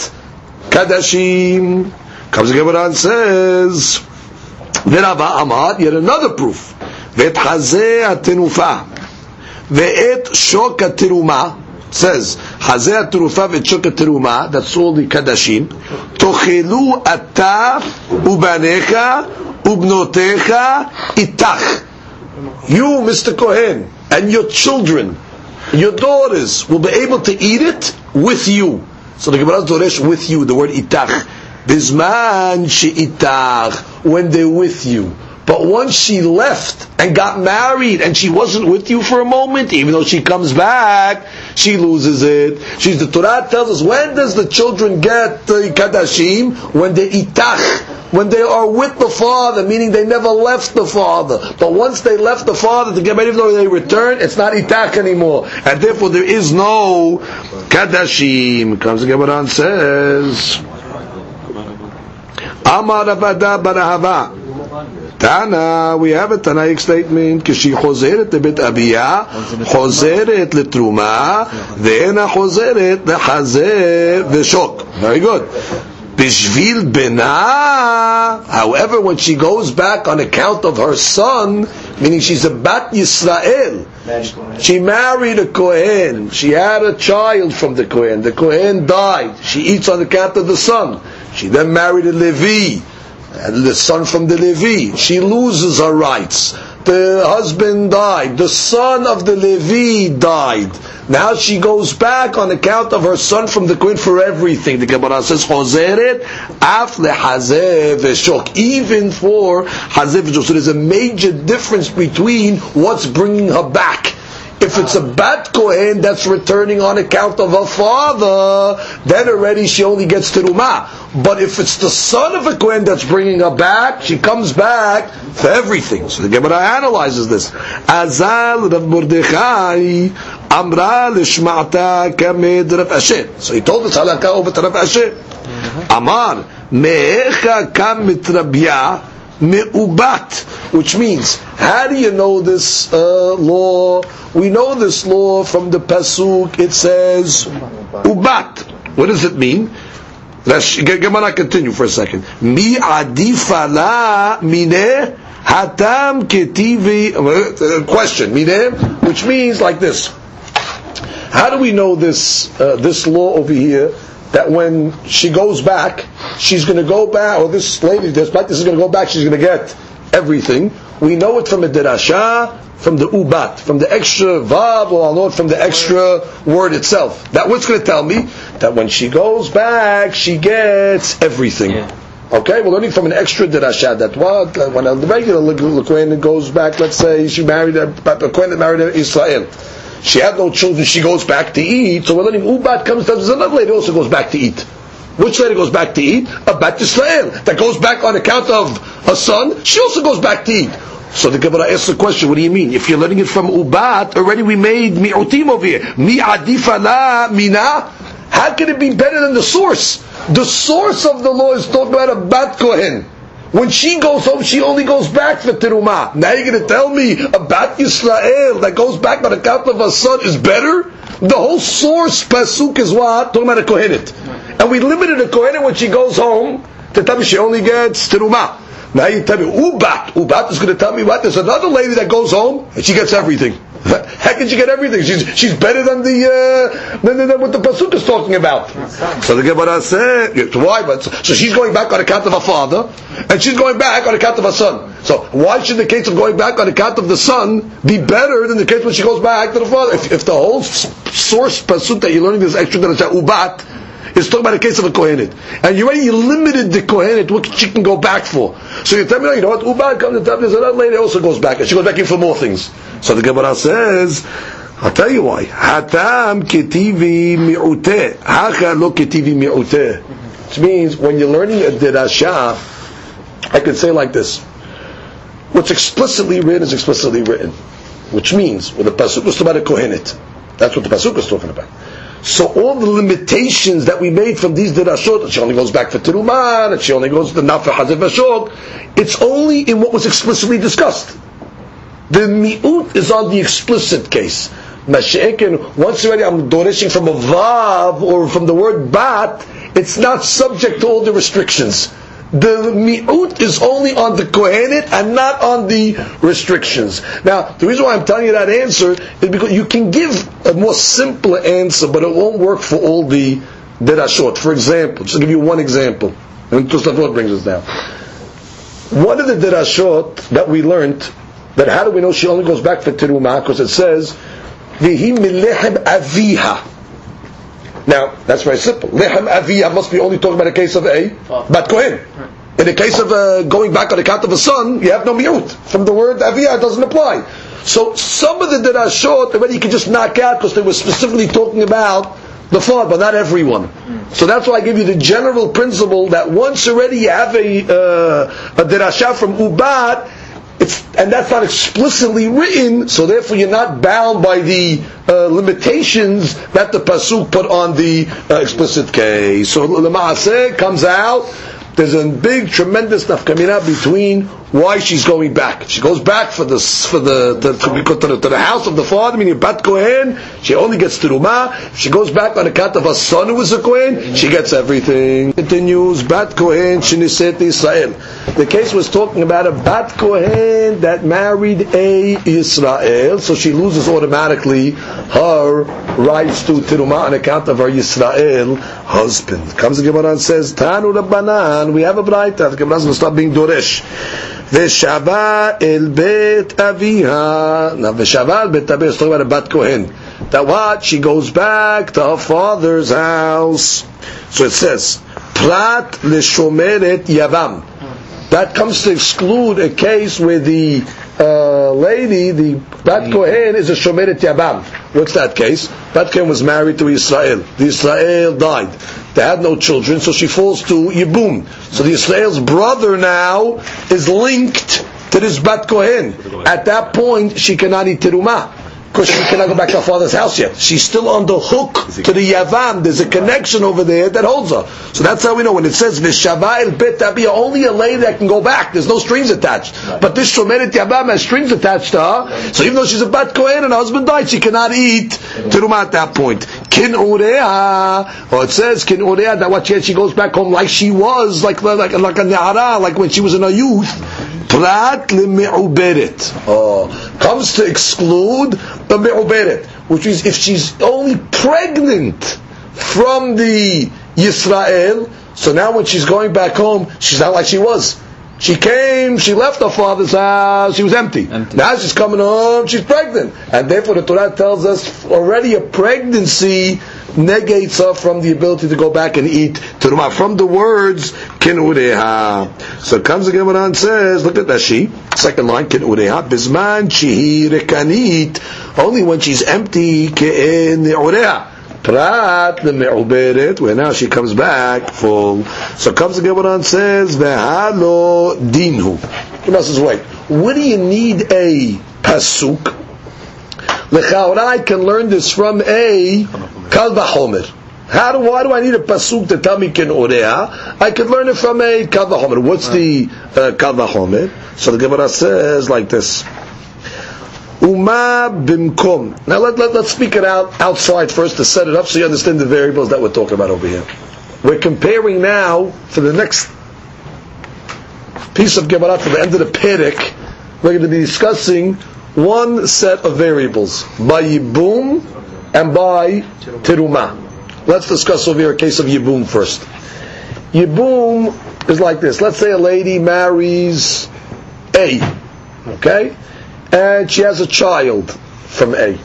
kadashim. Comes the Gemara and says, Amad, yet another proof. ואת חזה התנופה, ואת שוק התרומה, says, חזה התרופה ואת שוק התרומה, that's all the קדשים, תאכלו אתה ובניך ובנותיך איתך. You, Mr. Cohen, and your children, your daughters, will be able to eat it with you. So the Gemara Doresh with you, the word itach. Bizman she'itach, when they're with you. But once she left and got married and she wasn't with you for a moment, even though she comes back, she loses it. She's the Torah tells us when does the children get the kadashim? When they itach, when they are with the father, meaning they never left the father. But once they left the father to get married, even though they return, it's not itach anymore, and therefore there is no kadashim. Comes Gemara and says. Amar Avada. Tana, we have a Tanaic statement, כשהיא חוזרת לבית אביה, חוזרת לתרומה, ואינה חוזרת לחזה ושוק. Very good. Bishvil bena. However, when she goes back on account of her son, meaning she's a bat Yisrael, she married a Kohen. She had a child from the Kohen. The Kohen died. She eats on account of the son. She then married a Levi, and the son from the Levi. She loses her rights. The husband died. The son of the Levi died. Now she goes back on account of her son from the Kohen for everything. The Gemara says, "Chozeret af v'shok." Even for hazeh v'shok. So there's a major difference between what's bringing her back. If it's a bat kohen that's returning on account of her father, then already she only gets to teruma. But if it's the son of a kohen that's bringing her back, she comes back for everything. So the Gemara analyzes this. Azal Rav Mordechai Amra lishma'ata kamed Rav Ashi. So he told us halakha over to Rav Ashi. Mm-hmm. Amar me'echa kam mitrabya me'ubat, which means, how do you know this uh, law? We know this law from the pasuk. It says ubat. What does it mean? Let's Gemara continue for a second. Mi adifa la mine hatam ketivi. Uh, question mine, which means like this. How do we know this uh, this law over here? That when she goes back, she's going to go back, or this lady, this this is going to go back. She's going to get everything. We know it from a derasha, from the ubat, from the extra vav, or I'll know it from the extra word itself. That what's going to tell me that when she goes back, she gets everything. Yeah. Okay, we're learning from an extra derasha that what when a regular Kohen goes back, let's say she married a, Kohen that married Israel. She had no children, she goes back to eat. So we're learning ubat comes, there's another lady also goes back to eat. Which lady goes back to eat? A Bat Israel that goes back on account of a son. She also goes back to eat. So the Gemara asks the question: What do you mean? If you're learning it from ubat, already we made mi'utim over here. Mi adifa mina. How can it be better than the source? The source of the law is talking about a bat kohen. When she goes home, she only goes back for teruma. Now you're going to tell me about Yisrael that goes back on account of a son is better? The whole source pasuk is what talking about a kohenet, and we limited a kohenet when she goes home to tell me she only gets teruma. Now you tell me ubat. Ubat is going to tell me what? There's another lady that goes home and she gets everything. How can she get everything? She's she's better than the uh, than, than, what the pasuk is talking about. So the Gemara said, why? But so she's going back on account of her father, and she's going back on account of her son. So why should the case of going back on account of the son be better than the case when she goes back to the father? If, if the whole source pasuk that you're learning this extra that is ubat is talking about a case of a kohenet, and you already limited the kohenet what she can go back for. So you tell me, oh, you know what? Ubat comes and tells me that lady also goes back, and she goes back in for more things. So the Gemara says, I'll tell you why. Hatam ketivi mi'uteh. Hacha lo ketivi mi'uteh. Which means when you're learning a dirasha, I could say like this. What's explicitly written is explicitly written. Which means, when the Pasuk was talking about a Kohenet, that's what the Pasuk is talking about. So all the limitations that we made from these dirashot, that she only goes back for Teruman, and she only goes to Nafra Hazef Vashok, it's only in what was explicitly discussed. The mi'ut is on the explicit case. Mashiach, once already I'm dorishing from a vav or from the word bat, it's not subject to all the restrictions. The mi'ut is only on the kohenet and not on the restrictions. Now, the reason why I'm telling you that answer is because you can give a more simple answer, but it won't work for all the derashot. For example, just to give you one example, and Tosafot brings us down. One of the derashot that we learned that how do we know she only goes back for teruma? Because it says, "Vihi milechem aviha." Now that's very simple. Lechem aviha must be only talking about a case of a bat kohen. In the case of uh, going back on account of a son, you have no miut. From the word aviha, it doesn't apply. So some of the derashot already you can just knock out because they were specifically talking about the father, but not everyone. So that's why I give you the general principle that once already you have a uh, a derasha from ubat, it's, and that's not explicitly written, so therefore you're not bound by the uh, limitations that the pasuk put on the uh, explicit case. So the maaseh comes out. There's a big, tremendous nafkamina between why she's going back. She goes back for the for the to, to, to, the, to the house of the father, meaning Bat Kohen. She only gets teruma. She goes back on account of a son who was a Kohen, she gets everything. Continues Bat Kohen Shiniset Israel. The case was talking about a Bat Kohen that married a Israel, so she loses automatically her rights to teruma on account of her Israel husband. Comes the Gemara and says, Tanu Rabbanan, we have a bright. The Gemara is going to stop being Doresh. Veshava el bet aviha. Now, veshava el bet aviha is talking about bat kohen. That what? She goes back to her father's house. So it says, prat leshomeret yavam. That comes to exclude a case where the uh, lady, the bat kohen, is a shomeret yavam. What's that case? Bat kohen was married to Israel. The Israel died. They had no children, so she falls to Yibum. So the Israel's brother now is linked to this Bat Kohen. At that point, she cannot eat terumah because she cannot go back to her father's house yet. She's still on the hook to the Yavam. There's a connection over there that holds her. So that's how we know when it says Vishava el Bet only a lady that can go back. There's no strings attached. Right. But this Shomeret Yavam has strings attached to her. So even though she's a Bat Kohen and her husband died, she cannot eat Terumah at that point. Kin Ureha, or it says Kin Ureha that what she, she goes back home like she was, like like like a Nehara, like when she was in her youth. Prat le'me'uberet. Oh, comes to exclude the me'uberet, which is if she's only pregnant from the Yisrael, so now when she's going back home, she's not like she was. She came, she left her father's house, she was empty. empty. Now she's coming home, she's pregnant. And therefore the Torah tells us already a pregnancy negates her from the ability to go back and eat. From the words, kinureha. So comes the Gemara and says, look at that she, second line, kin ureha, bisman chihi rekanit, only when she's empty, kin ureha. Prat the leme'uberet, where now she comes back full. So comes the Gemara and says, Vehalo dinhu. Gemara says, wait, what do you need a pasuk? Lechaora, I can learn this from a kal vachomer. How do, why do I need a pasuk to tell me ken orea? I could learn it from a kal vachomer. What's the uh? So the Gemara says like this. Uma bimkom. Now let, let, let's speak it out outside first to set it up so you understand the variables that we're talking about over here. We're comparing now for the next piece of Gemara for the end of the Perek. We're going to be discussing one set of variables by Yibum and by Teruma. Let's discuss over here a case of Yibum first. Yibum is like this. Let's say a lady marries A. Okay? And she has a child from A.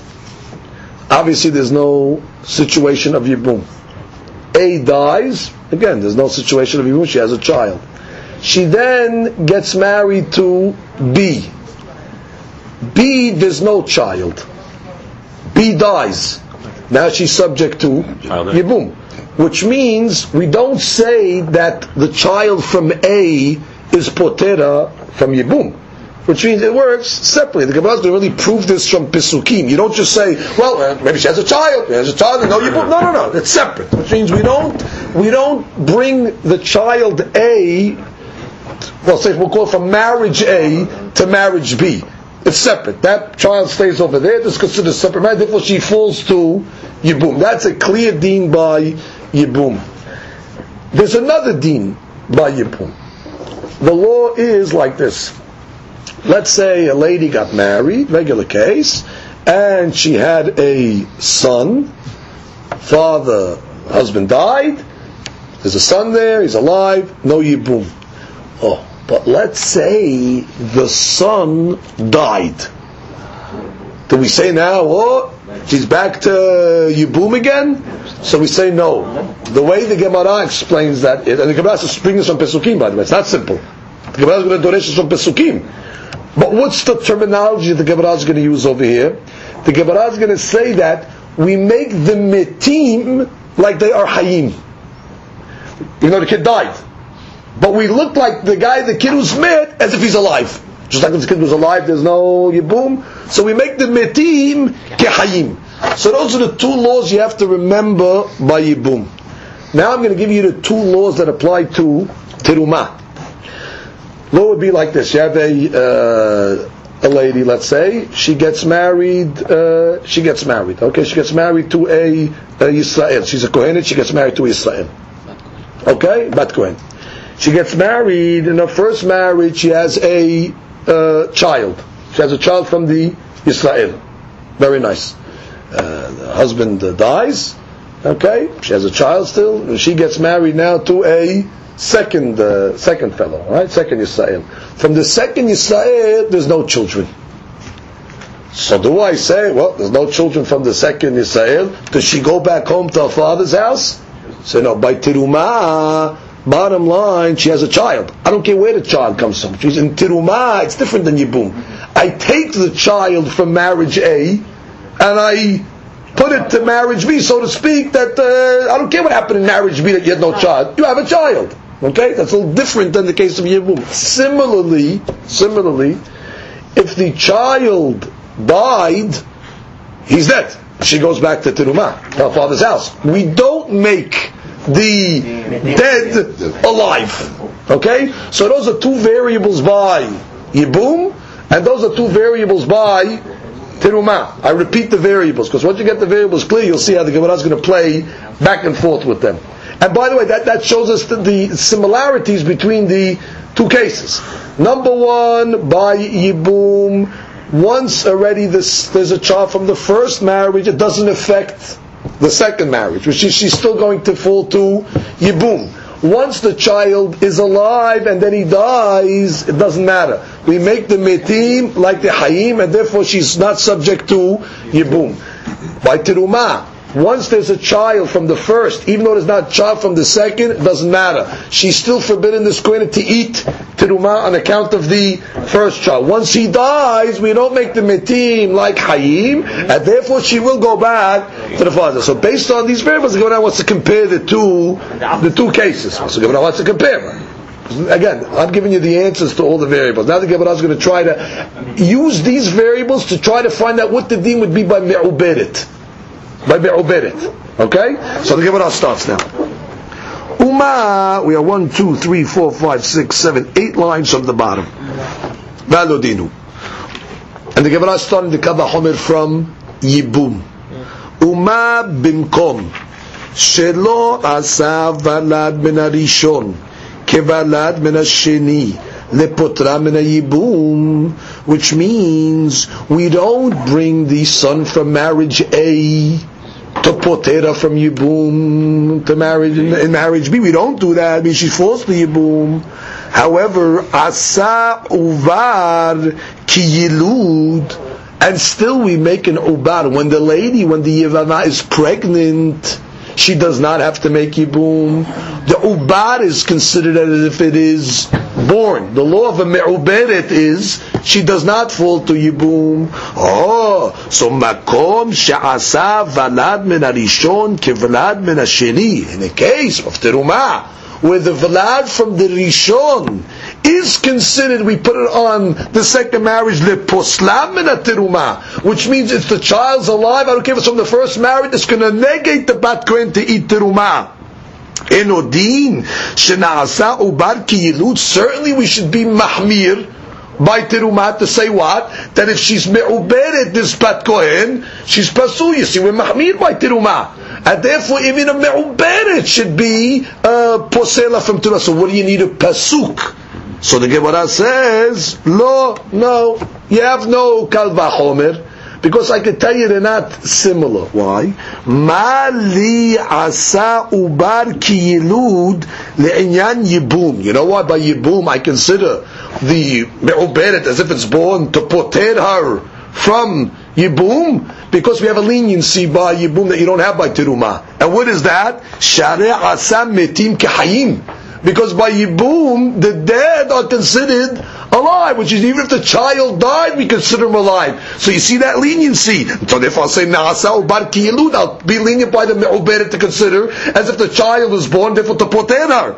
Obviously, there's no situation of Yibum. A dies, again, there's no situation of Yibum, she has a child. She then gets married to B. B, there's no child. B dies. Now she's subject to Yibum. Which means we don't say that the child from A is potera from Yibum which means it works separately. The Gemara to really prove this from Pisukim. You don't just say, well, maybe she has a child, she has a child, no, you no, no, no, it's separate. Which means we don't, we don't bring the child A, well, say we'll call it from marriage A to marriage B. It's separate. That child stays over there. Is considered separate marriage. Therefore, she falls to Yibum. That's a clear deen by Yibum. There's another deen by Yibum. The law is like this let's say a lady got married, regular case, and she had a son, father, husband died, there's a son there, he's alive, no yibum. Oh, but let's say the son died. Do we say now, oh, she's back to Yibum again? So we say no. The way the Gemara explains that, and the Gemara is bringing from Pesukim, by the way, it's not simple. The Gemara is going to this from Pesukim. But what's the terminology the Gemara is going to use over here? The Gemara is going to say that we make the mitim like they are hayim. You know, the kid died. But we look like the guy, the kid who's met, as if he's alive. Just like if the kid was alive, there's no yibum. So we make the mitim kehayim. So those are the two laws you have to remember by yibum. Now I'm going to give you the two laws that apply to terumah. Law would be like this: you have a uh, a lady, let's say, she gets married. Uh, she gets married. Okay, she gets married to a, a Yisrael. She's a Kohenet. She gets married to Israel. Okay, Bat Kohen. She gets married. In her first marriage, she has a uh, child. She has a child from the Israel. Very nice. Uh, the husband uh, dies. Okay, she has a child still. She gets married now to a second uh, second fellow, right? Second Yisrael. From the second Yisrael, there's no children. So do I say, well, there's no children from the second Yisrael? Does she go back home to her father's house? So no, by Tiruma, bottom line, she has a child. I don't care where the child comes from. She's in Tiruma. it's different than Yibum. I take the child from marriage A, and I put it to marriage B, so to speak, that uh, I don't care what happened in marriage B that you had no child. You have a child. Okay? That's a little different than the case of Yibum. Similarly, similarly, if the child died, he's dead. She goes back to Tirumah, her father's house. We don't make the dead alive. Okay? So those are two variables by Yibum, and those are two variables by Tirumah. I repeat the variables, because once you get the variables clear, you'll see how the Gemara is going to play back and forth with them. And by the way, that, that shows us the, the similarities between the two cases. Number one, by Yibum, once already this, there's a child from the first marriage, it doesn't affect the second marriage, which is she's still going to fall to Yibum. Once the child is alive and then he dies, it doesn't matter. We make the metim like the hayim, and therefore she's not subject to Yibum. By Tirumah, once there's a child from the first, even though there's not child from the second, it doesn't matter. She's still forbidden this queen to eat teruma on account of the first child. Once he dies, we don't make the metim like hayim, and therefore she will go back to the father. So based on these variables, the Gemara wants to compare the two, the two cases. So the wants to compare. Again, I'm giving you the answers to all the variables. Now the Gemara is going to try to use these variables to try to find out what the deen would be by me'uberit by Be'oberet. Okay? So the Gemara starts now. Uma, we are one, two, three, four, five, six, seven, eight lines from the bottom. Valodinu. And the Gemara starts the Kaba Homer from Yibum. Uma bimkom. שלא עשה ולד מן הראשון כוולד מן השני lepotra min yibum, which means we don't bring the son from marriage A to potera from Yibum to marriage in, in marriage B. We don't do that. I mean, she falls to Yibum. However, asa uvar ki yilud, and still we make an ubar. When the lady, when the Yevama is pregnant, she does not have to make Yibum. The ubar is considered as if it is born. The law of a me'uberet is she does not fall to yibum. Oh, so makom she'asa valad min harishon kevalad min hasheni. In a case of teruma, where the valad from the rishon is considered, we put it on the second marriage, which means if the child's alive, I don't care if it's from the first marriage, it's going to negate the bat kohen to eat teruma. Enodin shenasa ubar ki yilud. Certainly, we should be mahmir by terumat to say what? That if she's me'uberet this bat kohen, she's pasu. You see, we're mahmir by terumah. And therefore, even a me'uberet should be uh, posela from terumah. So what do you need a pasuk? So the Gemara says, lo, no, you have no kalva homer. Because I can tell you they're not similar. Why? Mali asa ubar ki yilud le'inyan yibum. You know what? By yibum, I consider the me'uberet as if it's born to poter her from yibum because we have a leniency by yibum that you don't have by teruma. And what is that? Share asa metim kehayim because by Yibum, the dead are considered alive, which is even if the child died, we consider him alive. So you see that leniency. So therefore I'll say Nasa Bar Kiyilud, I'll be lenient by the Me'uberet to consider as if the child was born, therefore to poter her.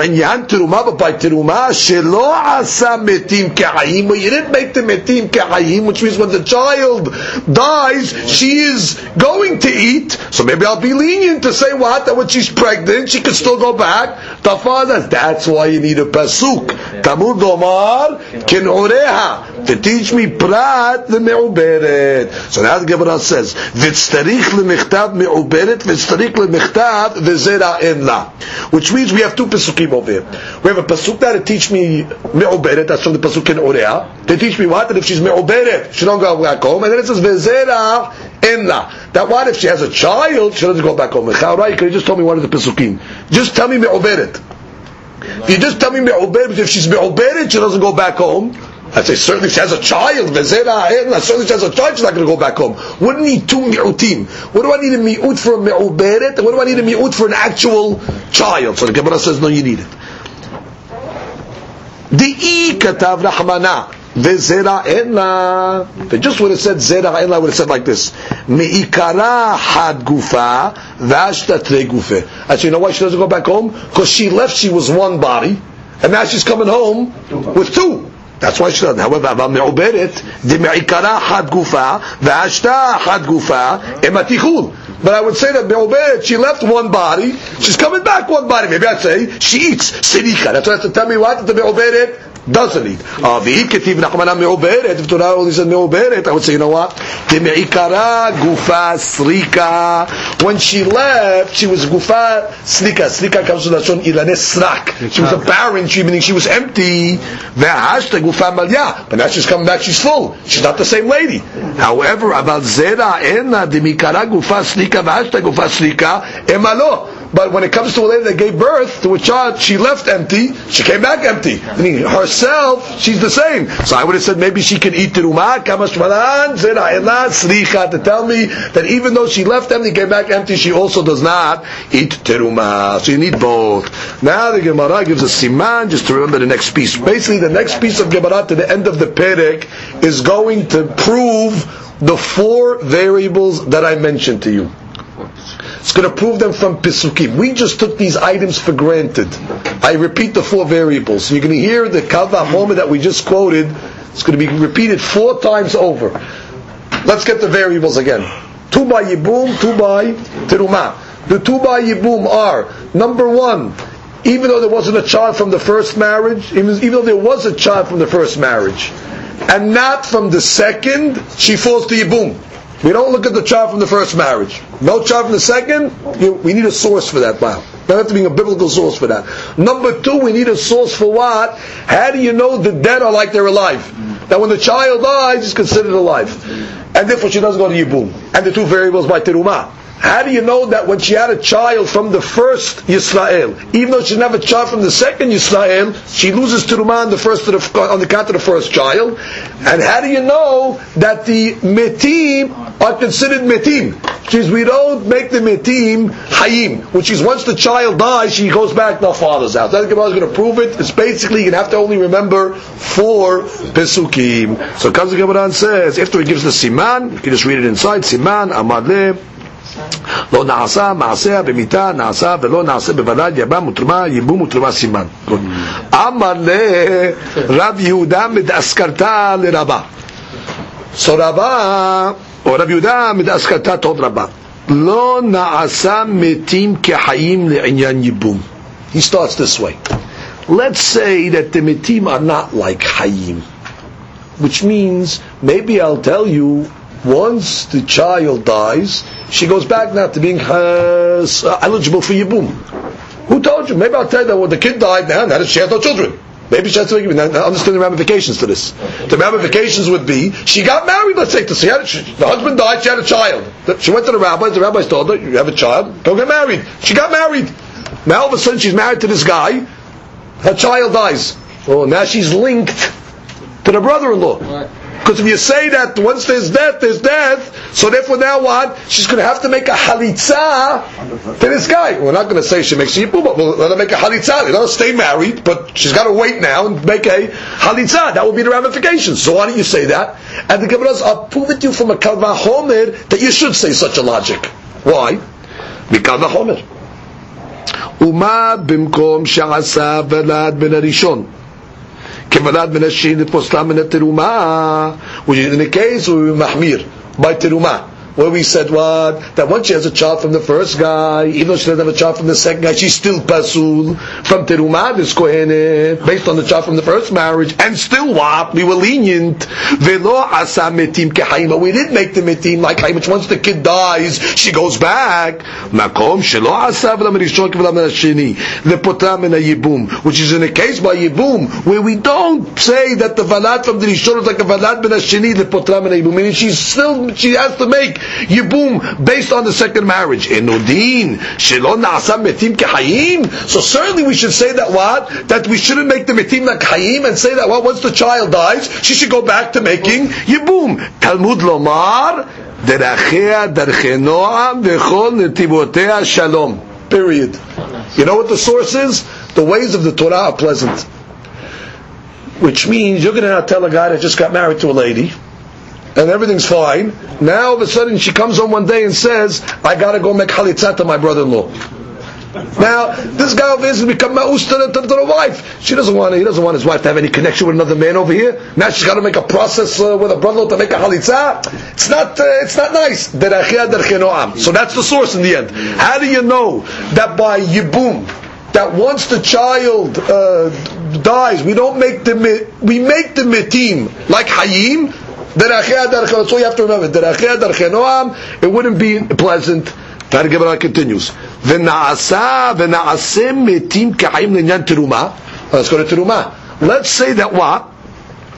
Anyan Teruma, but by Teruma, Shelo Asa Metim Ke'ayim, but you didn't make the Metim Ke'ayim, which means when the child dies, she is going to eat, so maybe I'll be lenient to say what, that when she's pregnant, she can still go back, others. That's why you need a pasuk. Tamud Omar Kenureha to teach me prat the meuberet. So now the Gemara says v'tzarich lemichtav meuberet v'tzarich lemichtav v'zera enla, which means we have two pasukim over here. We have a pasuk that teach me meuberet. That's from the pasuk Kenureha. They teach me what that if she's meuberet, she don't go back home. And then it says v'zera enla. That what if she has a child, she doesn't go back home. How right? Can you just tell me one of the pasukim? Just tell me meuberet. If you just tell me me'uberet, if she's me'uberet, she doesn't go back home. I say certainly she has a child. Eh, certainly she has a child. She's not going to go back home. I need two mi'utim? What do I need a mi'ut for a me'uberet? And what do I need a mi'ut for an actual child? So the Gemara says no, you need it. Di'i katav rahmana וזרע אין לה, ujust would have said זרע אין לה, would have said like this, מעיקרה חד גופה, ואשתא תרי גופה. Actually, you know why she doesn't go back home? Because she left, she was one body, and now she's coming home with two. That's why she doesn't. However, אבל מעוברת, דמעיקרה חד גופה, ואשתא חד גופה, הם התיכול. But I would say that Me'oberet, she left one body, she's coming back one body. Maybe I'd say, she eats sirika. That's why I have to tell me what? The Me'oberet doesn't eat. Avi ah, ketiv nachmana me'oberet. If Torah only says me'oberet, I would say, you know what? Teme'ikara gufa srika. When she left, she was gufa srika. Srika comes from the Lashon ilane srak. She was a barren tree, meaning she was empty. Ve'hashta gufa malya. But now she's coming back, she's full. She's not the same lady. However, about zera ena demikara gufa srika ve'hashta gufa srika emalo. But when it comes to a lady that gave birth to a child, she left empty, she came back empty. I mean, herself, she's the same. So I would have said maybe she can eat terumah, kamashmalan, sricha, to tell me that even though she left empty, came back empty, she also does not eat terumah. So you need both. Now the Gemara gives a siman, just to remember the next piece. Basically, the next piece of Gemara to the end of the Perek is going to prove the four variables that I mentioned to you. It's going to prove them from Pisukim. We just took these items for granted. I repeat the four variables. You're going to hear the Kava moment that we just quoted. It's going to be repeated four times over. Let's get the variables again. Two by Yibum, two by Terumah. The two by Yibum are, number one, even though there wasn't a child from the first marriage, even, even though there was a child from the first marriage, and not from the second, she falls to Yibum. We don't look at the child from the first marriage. No child from the second, you, we need a source for that. Wow. There have to be a biblical source for that. Number two, we need a source for what? How do you know the dead are like they're alive? That when the child dies, it's considered alive. And therefore she doesn't go to Yibum. And the two variables by Terumah. How do you know that when she had a child from the first Yisrael, even though she didn't have a child from the second Yisrael, she loses Terumah on the first the, on the count of the first child? And how do you know that the Metim are considered Metim? Which is we don't make the Metim Hayim, which is once the child dies, she goes back to her father's house. That Gemara is going to prove it. It's basically you have to only remember four Pesukim. So Kazak Gemara says, after he gives the Siman, you can just read it inside, Siman, Amadle, לא נעשה מעשה במיתה נעשה ולא נעשה בוודאי יבם ותרומה ייבום ותרומה סימן. אמר לרב יהודה מדאסקרתא לרבה. So רבה, או רב יהודה מדאסקרתא טוב רבה. לא נעשה מתים כחיים לעניין ייבום. He starts this way. Let's say that the metim are not like hayim, which means maybe I'll tell you once the child dies, she goes back now to being uh, eligible for Yibum. Who told you? Maybe I'll tell you that when the kid died now, now she has no children. Maybe she has to understand the ramifications to this. The ramifications would be, she got married, let's say, to see, the husband died, she had a child. She went to the rabbis, the rabbis told her, you have a child, go get married. She got married. Now all of a sudden she's married to this guy, her child dies. Oh, now she's linked to the brother-in-law. Because if you say that once there's death, there's death, so therefore now what? She's going to have to make a halitza to this guy. We're not going to say she makes yibum, but we'll let her make a halitza. They don't stay married, but she's got to wait now and make a halitza. That will be the ramifications. So why don't you say that? And the Gemara says, I'll prove it to you from a kalva homer that you should say such a logic. Why? Because the homer. ומה במקום שעשה ולד בן הראשון? כוולד בן השני לפוסלה מן התרומה, which is in the case where we מחמיר, by תרומה where we said what? That once she has a child from the first guy, even though she doesn't have a child from the second guy, she's still pasul from terumah this kohenet, eh, based on the child from the first marriage, and still what? We were lenient. Velo asa metim kehayim, we didn't make the metim like Hayim, which once the kid dies, she goes back. Makom shelo asa v'lam rishon k'v'lam hasheni, lepotam min yibum, which is in a case by yibum, where we don't say that the valad from the rishon is like a valad ben hasheni, lepotam min yibum, meaning she's still, she has to make Yibum based on the second marriage. Eh, Enudin, Shilon Na'asam Metim Kehayim. So certainly we should say that what? That we shouldn't make the Metim like Hayim and say that what? Once the child dies, she should go back to making Yibum. Talmud Lomar, Darche Noam Vechol Netibotea Shalom. Period. You know what the source is? The ways of the Torah are pleasant. Which means you're going to tell a guy that just got married to a lady, and everything's fine. Now all of a sudden she comes home one day and says, I gotta go make halitzah to my brother-in-law. Now, this guy over here has become ma'us to, the wife. She doesn't want, he doesn't want his wife to have any connection with another man over here. Now she's got to make a process uh, with a brother to make a halitzah. It's not, uh, it's not nice. So that's the source in the end. How do you know that by yibum, that once the child uh, dies, we don't make the we make the mitim like hayim, that's all you have to remember. It wouldn't be pleasant. Tana Gemara continues. V'na'asa v'na'asim mitim ka'im linyan teruma. Let's go to teruma. Let's say that what?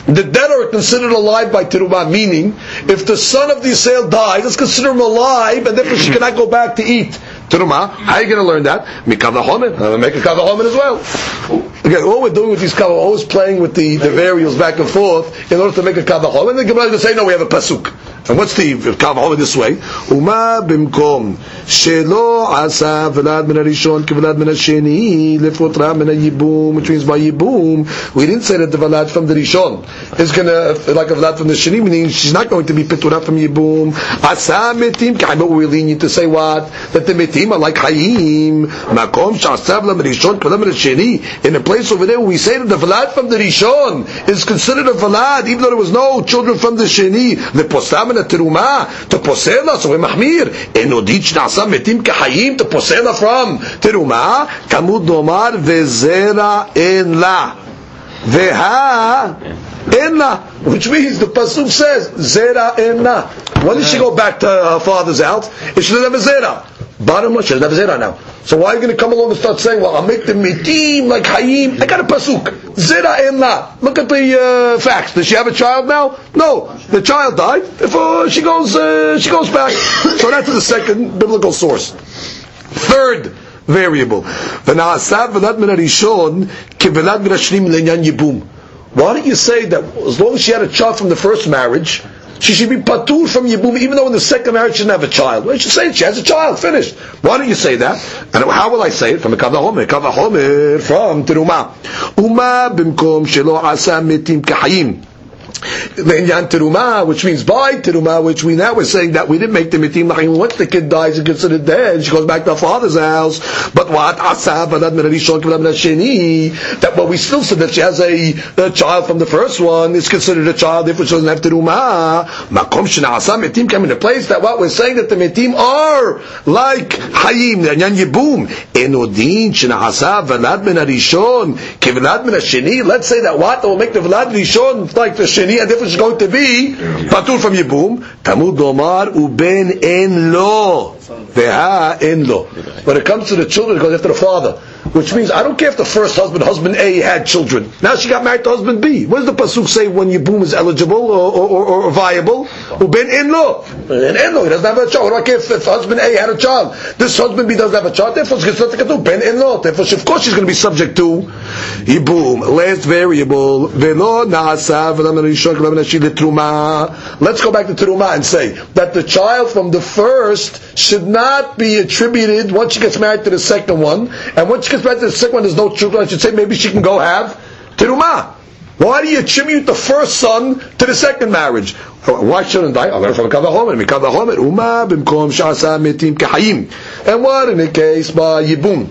The dead are considered alive by teruma, meaning if the son of the sale dies, let's consider him alive, and therefore she cannot go back to eat teruma. How are you going to learn that? Mikav I'm make a as well. Okay, all we're doing with these kavahomen, always playing with the, the variables back and forth in order to make a kavahomen. The Gemara is going to say, no, we have a pasuk. And what's the kavahomen this way? Uma bimkom shelo asa velad min harishon kevelad min hasheni lefotra min which means by yibum, we didn't say that the velad from the rishon is going to, like a velad from the sheni, meaning she's not going to be pitura from yibum. Asa metim, but we're lenient to say what? That the metim are like hayim. Makom shasav lam rishon kevelad min hasheni. In a place place over there we say that the Vlad from the Rishon is considered a Vlad, even though there was no children from the Sheni, the Posamina Teruma, the Posela, so we Mahmir, Enodich Nasa Metim Kahayim, the Posela from Teruma, Kamud Nomar Vezera En La. Veha. Enna, which means the pasuk says Zera Enna. When did she go back to her father's house? It should have a Zera. Bottom line, she doesn't have zera now. So why are you going to come along and start saying, well, I'll make the mitim like Hayim? I got a pasuk. Zera en la. Look at the uh, facts. Does she have a child now? No. The child died. Therefore, she goes, uh, she goes back. so that's the second biblical source. Third variable. Why don't you say that as long as she had a child from the first marriage, she should be patur from Yibum, even though in the second marriage she didn't have a child. Well, you should say she has a child, finished. Why don't you say that? And how will I say it? From a Kavahomer. Kavahomer from Teruma. Uma bimkom shelo asa mitim kahayim. Le'inyan teruma, which means by teruma, which we now we're saying that we didn't make the mitim lachim. Once the kid dies and considered dead, she goes back to her father's house. But what asa balad sheni that what we still said that she has a, a, child from the first one is considered a child if she doesn't have teruma. Makom shena asa mitim came into place that what we're saying that the mitim are like hayim le'inyan yibum enodin shena asa balad min harishon kevelad min. Let's say that what that will make the velad rishon like the sheni and it's going to be patur from Yibum. Tamud Omar uben en lo. Veha en lo. When it comes to the children, it goes after the father. Which means, I don't care if the first husband, husband A, had children. Now she got married to husband B. What does the Pasuk say when Yibum is eligible or, or, or, or viable? Uben en lo. En en lo. He doesn't have a child. What do I care if, if husband A had a child? This husband B doesn't have a child. Therefore, she's going to ben en lo. Therefore, of course she's going to be subject to Yibum. Last variable. Let's go back to Teruma and say that the child from the first should not be attributed once she gets married to the second one, and once she gets to the second one, there's no children. I should say maybe she can go have Teruma. Why do you attribute the first son to the second marriage? Why shouldn't I? And what in the case by Yibum?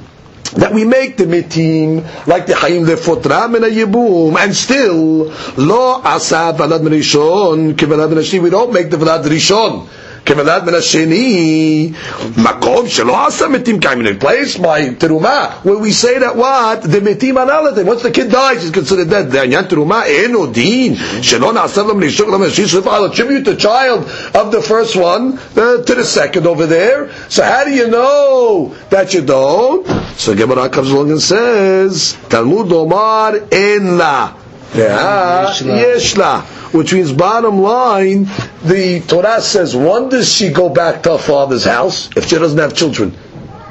that we make the mitim like the hayim lefotra a yibum, and still lo asa valad rishon rishon. We don't make the valad rishon. כוולד מן השני, מקום שלא עשה מתים קיימים, in place by תרומה, where we say that what, the מתים הנלתם, once the kid dies, he's considered dead, זה עניין תרומה, אין עוד דין, שלא נעשה לו מלישוק למשיש, so if I'll attribute the child of the first one uh, to the second over there, so how do you know that you don't? So Gemara comes along and says, Talmud Omar en la, yesh la which means bottom line, the Torah says, when does she go back to her father's house if she doesn't have children?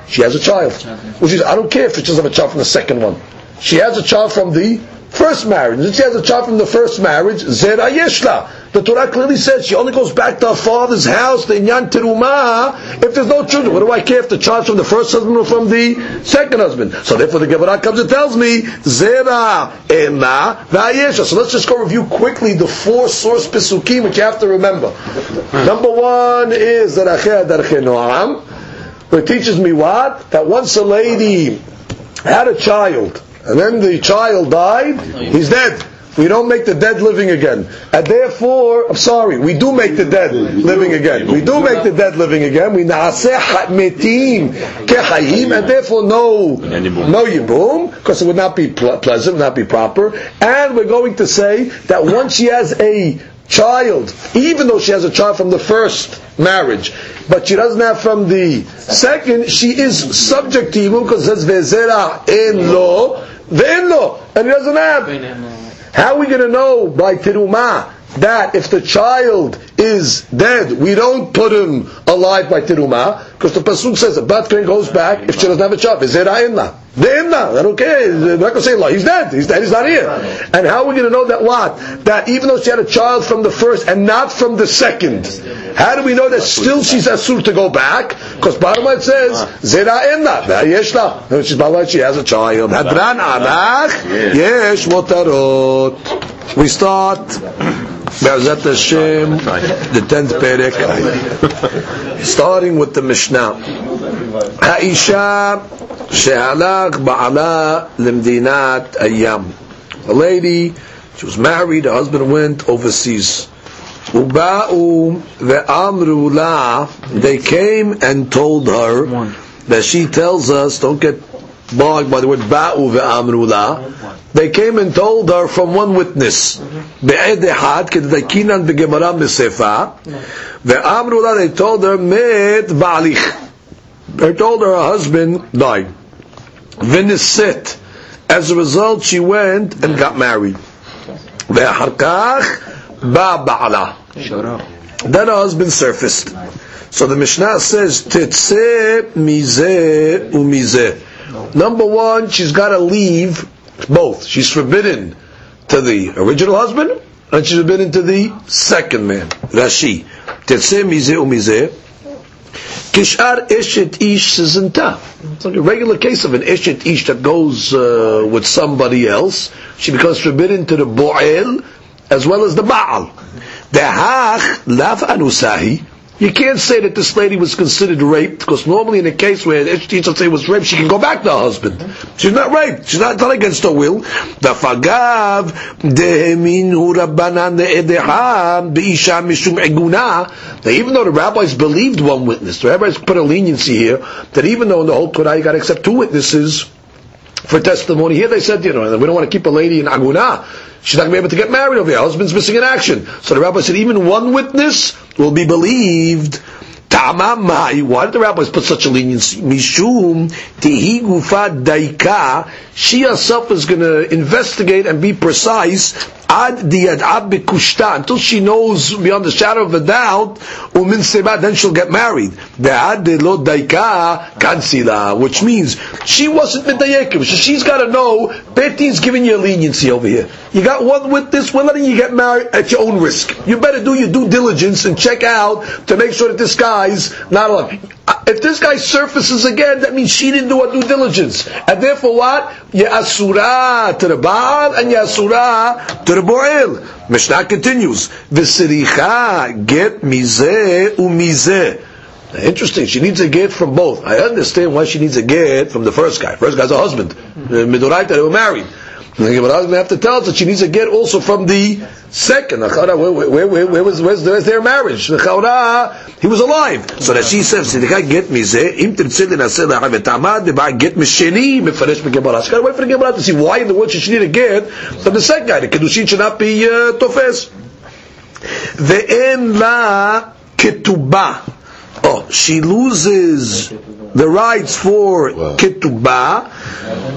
She has a child. Which is, I don't care if she doesn't have a child from the second one. She has a child from the first marriage. If she has a child from the first marriage, Zera Yeshla. The Torah clearly says she only goes back to her father's house, the Inyan Terumah, if there's no children. What do I care if the child's from the first husband or from the second husband? So therefore the Gemara comes and tells me, Zera Ena Vayesha. So let's just go review quickly the four source Pesukim which you have to remember. Number one is Daracheh Daracheh Noam, it teaches me what? That once a lady had a child, and then the child died, he's dead. We don't make the dead living again. And therefore, I'm sorry, we do make the dead living again. We do make the dead living again. We naaseh metim kechayim, and therefore no, no yibum, because it would not be pleasant, would not be proper. And we're going to say that once she has a child, even though she has a child from the first marriage, but she doesn't have from the second, she is subject to yibum because it says vezera in lo, ve'en lo, and he doesn't have. How are we going to know by terumah that if the child is dead, we don't put him alive by terumah? Because the pasuk says a bat goes back if she doesn't have a child. Is there inna? The inna. Care. They're not to say Allah. He's dead. He's dead. He's not here. And how are we going to know that what? That even though she had a child from the first and not from the second, how do we know that still she's asur to go back? Because bottom line says zera inna. Yeshla. Which is bottom she has a child. Hadran anach. Yesh motarot. We start Be'ezat Hashem, the tenth perek, starting with the Mishnah. Ha'isha she'alach ba'ala lemdinat ayyam. A lady, she was married, her husband went overseas. Uba'u ve'amru la, they came and told her that she tells us, don't get bogged by the word ba'u ve'amru la, they came and told her from one witness. Be'ed ehad, kedaikinan begemara mesefa. Ve'amru la, they told her, met ba'alich. They told her her husband died. V'nisit. As a result, she went and got married. Ve'harkach ba ba'ala. Then her husband surfaced. So the Mishnah says, Tetse mizeh umizeh. Number one, she's got to leave both. She's forbidden to the original husband, and she's forbidden to the second man. Rashi. Tetzeh mizeh. Kishar eshet ish sizinta. It's like a regular case of an eshet ish that goes uh, with somebody else. She becomes forbidden to the bo'el as well as the ba'al. Dehach laf anusahi. You can't say that this lady was considered raped, because normally in a case where the teacher say was raped, she can go back to her husband. She's not raped. She's not done against her will. The fagav mishum. Now, even though the rabbis believed one witness, the rabbis put a leniency here that even though in the whole Torah you got to accept two witnesses for testimony, here they said, you know, we don't want to keep a lady in aguna. She's not going to be able to get married over here. Husband's missing in action. So the rabbi said, even one witness will be believed. Tamamai. Why did the rabbis put such a leniency? Mishum gufa daika. She herself is going to investigate and be precise ad diyad'ab bekushta until she knows beyond the shadow of a doubt umin seba then she'll get married ve'ad de lo daika kansila which means she wasn't medayekim so she's got to know Betin's giving you a leniency over here you got one witness we're letting you get married at your own risk you better do your due diligence and check out to make sure that this guy's not alive uh, if this guy surfaces again, that means she didn't do her due diligence. And therefore what? Yasura to the Baal and Yasura to the Bo'el. Mishnah continues. V'siricha get mizeh umizeh. Interesting. She needs a get from both. I understand why she needs a get from the first guy. First guy's a husband. Uh, Midoraita, they were married. And the Gemara is going to have to tell us that she needs a get also from the second. Where, where, where, where was where's, where's their marriage? He was alive. So that she says, "Sidika get me ze im tirtze lenaseh lahav etamad deba get me sheni mefresh begemara." She got to wait for the Gemara to see why in the world she should need a get from the second guy. The kedushin should not be uh, tofes. Ve'en la ketubah. Oh, she loses the rights for Wow. ketubah.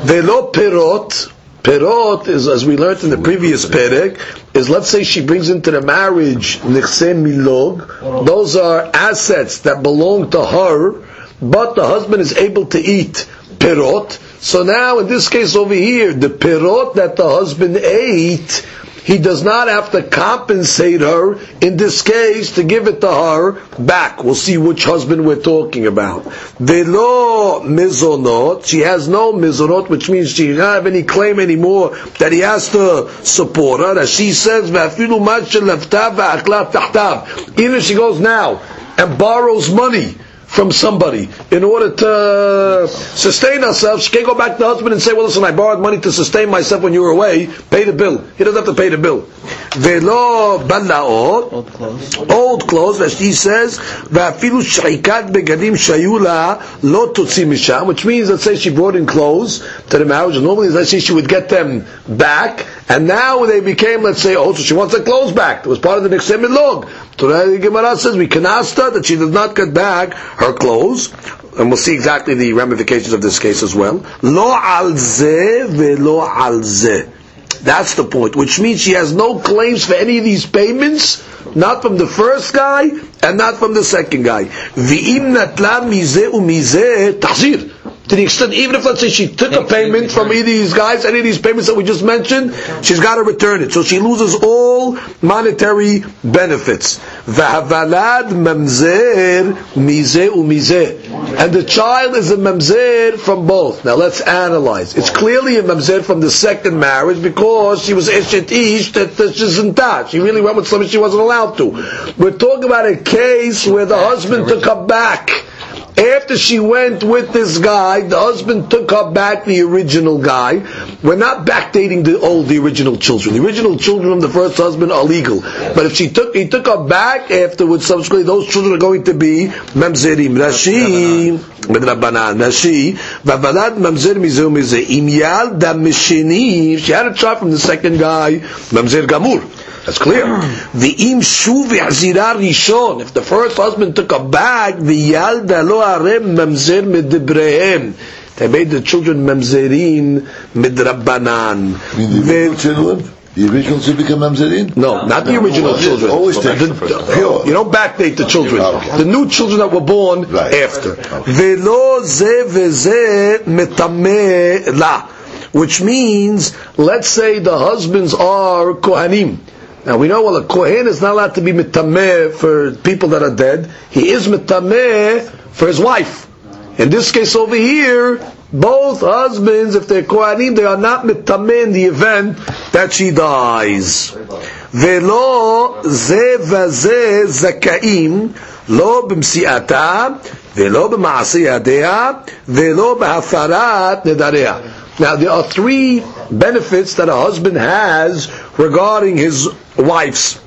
Velo perot. Perot is, as we learned in the previous perek, is let's say she brings into the marriage nichse milog. Those are assets that belong to her, but the husband is able to eat perot. So now, in this case over here, the perot that the husband ate, he does not have to compensate her in this case to give it to her back. We'll see which husband we're talking about. Velo mizonot, she has no mizonot, which means she does not have any claim anymore that he has to support her. As she says. Even if she goes now and borrows money from somebody in order to sustain herself. She can't go back to the husband and say, well, listen, I borrowed money to sustain myself when you were away. Pay the bill. He doesn't have to pay the bill. Velo balaot. Old clothes. Old clothes, as she says, ואפילו שחיקת בגדים שהיו לה לא תוציא משם, which means, let's say she brought in clothes to the marriage, and normally, let's say she would get them back, and now they became, let's say, also she wants her clothes back. It was part of the nichse milog. So the Gemara says, we can ask her that she does not get back her clothes, and we'll see exactly the ramifications of this case as well. Lo al ze velo al. That's the point, which means she has no claims for any of these payments, not from the first guy and not from the second guy. V'im natla mizeh umizeh tahzir. To the extent, even if let's say she took a payment from either of these guys, any of these payments that we just mentioned, she's got to return it. So she loses all monetary benefits. V'havalad mamzer mizeh umizeh. And the child is a mamzer from both. Now let's analyze. It's clearly a mamzer from the second marriage because she was eshet ish that that she isn't that. She really went with somebody she wasn't allowed to. We're talking about a case where the husband took her back. After she went with this guy, the husband took her back, the original guy. We're not backdating the old, the original children. The original children from the first husband are legal. But if she took, he took her back afterwards, subsequently, those children are going to be mamzerim. Rashi, midrabanan, Rashi, vavalad mamzer mizu mize, im yalda mishini, she had a child from the second guy, mamzer gamur. That's clear. V'im shuv yachzira rishon. If the first husband took a bag, v'yalda lo arem mamzer midibrehem. They made the children mamzerin midrabanan. I the original children? The original should become mamzerin? No, not the original children. always The- take the- the first you don't backdate the children. The new children that were born Right. after. Okay. Velo ze veze metameh la. Which means, let's say the husbands are kohanim. Now we know, well, a kohen is not allowed to be mitameh for people that are dead. He is mitameh for his wife. In this case over here, both husbands, if they're kohanim, they are not mitameh in the event that she dies. ולא זה וזה זכאים לא במסיעתה ולא במעשה ידיה ולא בהפרת נדריה. Now there are three benefits that a husband has regarding his wife's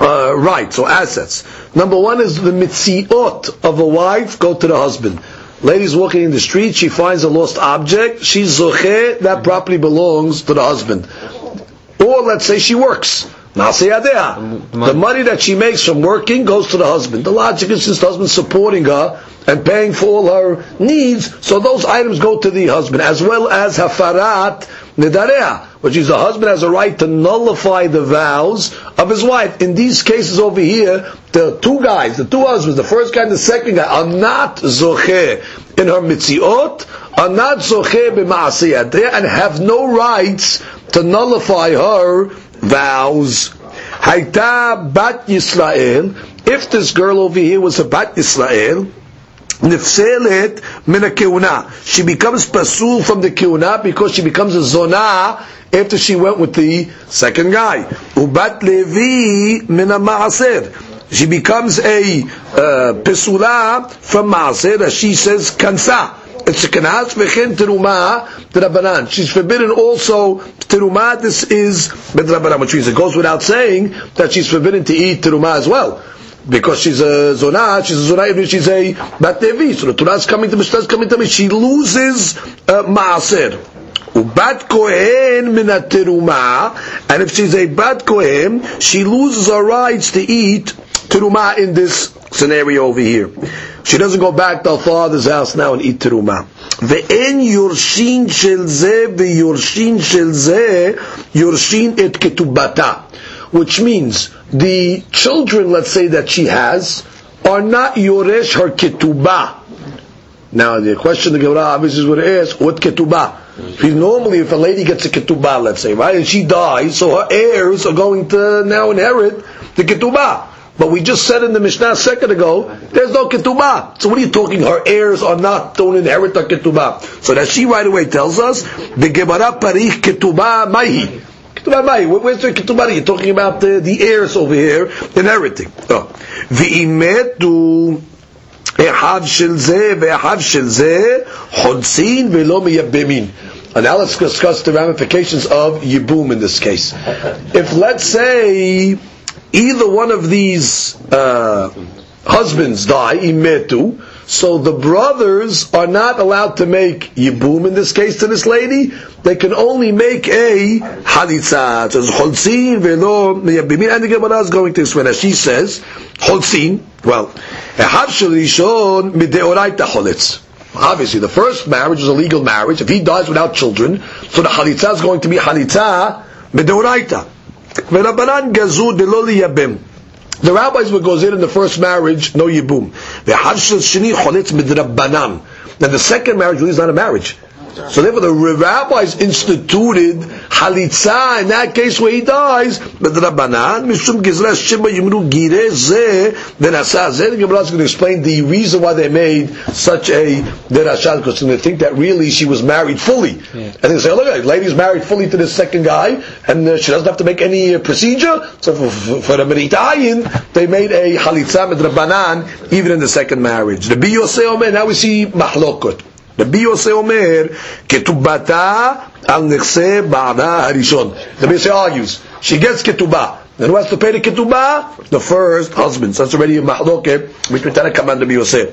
uh, rights or assets. Number one is the mitziot of a wife go to the husband. Lady's walking in the street, she finds a lost object, she's zoche, that property belongs to the husband. Or let's say she works. The money that she makes from working goes to the husband. The logic is since the husband's supporting her and paying for all her needs, so those items go to the husband, as well as hafarat nidareha, which is the husband has a right to nullify the vows of his wife. In these cases over here, the two guys, the two husbands, the first guy and the second guy, are not zoche in her mitziot, are not zoche b'ma'asiyadeh, and have no rights to nullify her vows. Haita bat Yisrael, if this girl over here was a bat Yisrael, nifselet min keuna. She becomes pasul from the keuna because she becomes a zona after she went with the second guy. Ubat levi min maaser. she becomes a uh, pesula from Maaser, as she says, kansa. It's a kanas v'chen teruma Rabbanan. She's forbidden also teruma. This is Rabbanan, which means it goes without saying that she's forbidden to eat teruma as well because she's a zona, she's a zona if she's a bat levi. So the Torah is coming to Mishnah is coming to me. She loses uh, maaser. Ubat kohen minateruma, and if she's a bat kohen, she loses her rights to eat teruma in this scenario over here. She doesn't go back to her father's house now and eat teruma. ואין יורשין של זה ויורשין של זה, יורשין את כתובתה. Which means the children, let's say, that she has, are not yoresh her ketubah. Now the question the Gemara obviously it is, what ketubah? Because normally if a lady gets a ketubah, let's say, right, and she dies, so her heirs are going to now inherit the ketubah. But we just said in the Mishnah a second ago, there's no ketubah. So what are you talking? Her heirs are not, don't inherit the ketubah. So that she right away tells us, the Gemara parich ketubah mahi. Ketubah mahi. Where's the ketubah? You're talking about the, the heirs over here inheriting. Oh. ואימתו אחד של זה ואחד של זה חודסין ולא מייבמין. And now let's discuss the ramifications of Yibum in this case. If let's say either one of these uh, husbands die, imetu, so the brothers are not allowed to make yibum in this case to this lady. They can only make a halitza. So cholzin velo miyabimin. And the Gemara is going to explain. As she says, cholzin. Well, ehav shalishon mideoraita cholitz. Obviously, the first marriage is a legal marriage. If he dies without children, so the halitza is going to be halitza mideoraita. V'Rabbanan gazu delo liyabim. The rabbis would goes in in the first marriage, no yibum. V'hashel sheni cholitz midrabbanan. Then the second marriage really is not a marriage. So therefore the rabbis instituted halitza in that case where he dies, but the Rabbanan, Mishum Gizra Shimba Yimru Gire Ze, Denasa Ze, the Gemara is going to explain the reason why they made such a Denasha, because they think that really she was married fully. Yeah. And they say, look, the lady's married fully to this second guy, and uh, she doesn't have to make any uh, procedure, so for, for, for a Meritayin, they made a halitza with Rabbanan, even in the second marriage. The Biyosei Omer, now we see Mahlokot. רבי יוסי אומר, כתובתה על נכסי בעלה הראשון. רבי יוסי argues, she gets כתובה. Then who has to pay the ketubah? The first husband. So that's already a mahloket between Tanakh and Rabbi Yosef.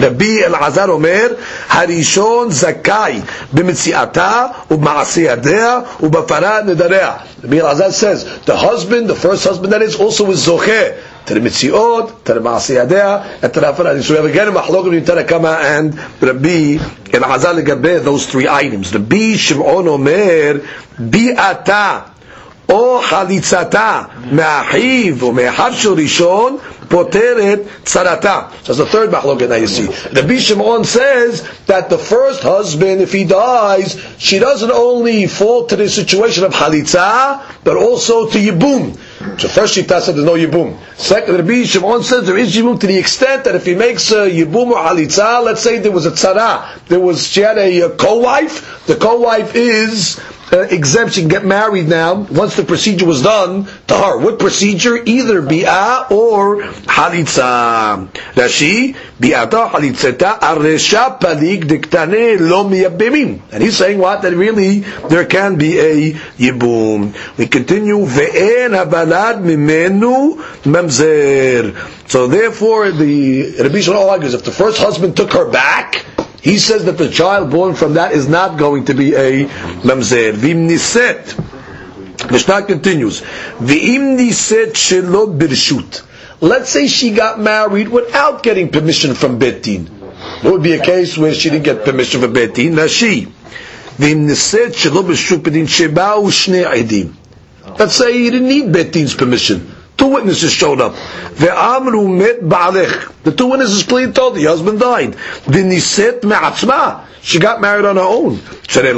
רבי אלעזר אומר, הראשון זכאי במציאתה ובמעשה ידיה ובפרה נדריה. רבי אלעזר says, the husband, the first husband that is, also is זוכה to the mitziot, to the maasiyadeh, and to the afarah. So we have again a mahlok between Tanakama and Rabbi Elazar legabe those three items. Rabbi Shimon Omer, bi'ata, או חליצתה מאחיו או מאחיו של ראשון פותרת צרתה. So that's the third mahloket now you see. Rabbi Shimon says that the first husband, if he dies, she doesn't only fall to the situation of halitza, but also to yibum. So first she said there's no yibum. Second, Rabbi Shimon says there is yibum to the extent that if he makes a yibum or halitza, let's say there was a tzara, there was she had a, a co-wife, the co-wife is uh, exempt, she can get married now once the procedure was done to her. What procedure? Either bi'ah or halitza. Rashi, bi'ata halitzeta aresha palig diktane lo miyabimim. And he's saying what? That really there can be a yibum. We continue, ve'en habalad mimenu mamzer. So therefore, the Rabbi Shimon argues, if the first husband took her back, he says that the child born from that is not going to be a mamzer. Vim niset. Mishnah continues. V'im niset shelo birshut. Let's say she got married without getting permission from Betin. What would be a case where she didn't get permission from Betin? Now she. V'im niset shelo birshut bedin sheba'u shnei edim. Let's say he didn't need Betin's permission. Two witnesses showed up. The two witnesses clearly told the husband died. The niset me'atzma. She got married on her own. She didn't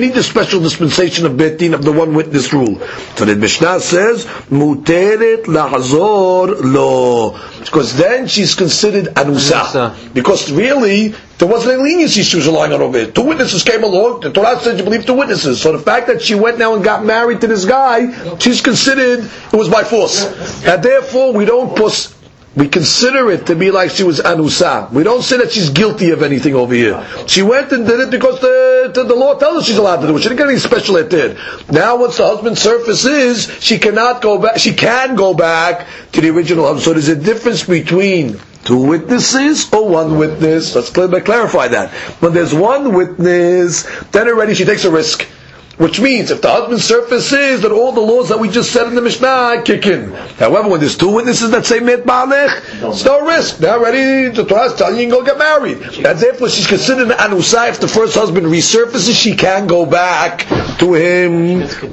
need the special dispensation of betin of the one witness rule. So the Mishnah says, muteret lahazor lo. Because then she's considered anusa. Because really, there wasn't any leniency she was relying on over here. Two witnesses came along, the Torah said you believe two witnesses. So the fact that she went now and got married to this guy, she's considered it was by force. And therefore we don't put we consider it to be like she was anusa. We don't say that she's guilty of anything over here. She went and did it because the, the, the law tells her she's allowed to do it. She didn't get any special it did. Now once the husband surfaces, she cannot go back, she can go back to the original husband. So there's a difference between two witnesses or one witness. Let's clarify that. When there's one witness, then already she takes a risk. Which means if the husband surfaces that all the laws that we just said in the Mishnah kick in. However, when there's two witnesses that say mit ba'alech, it's no risk. They're ready, the Torah is telling you, you can go get married. And therefore she's considered an anusa. If the first husband resurfaces, she can go back to him. She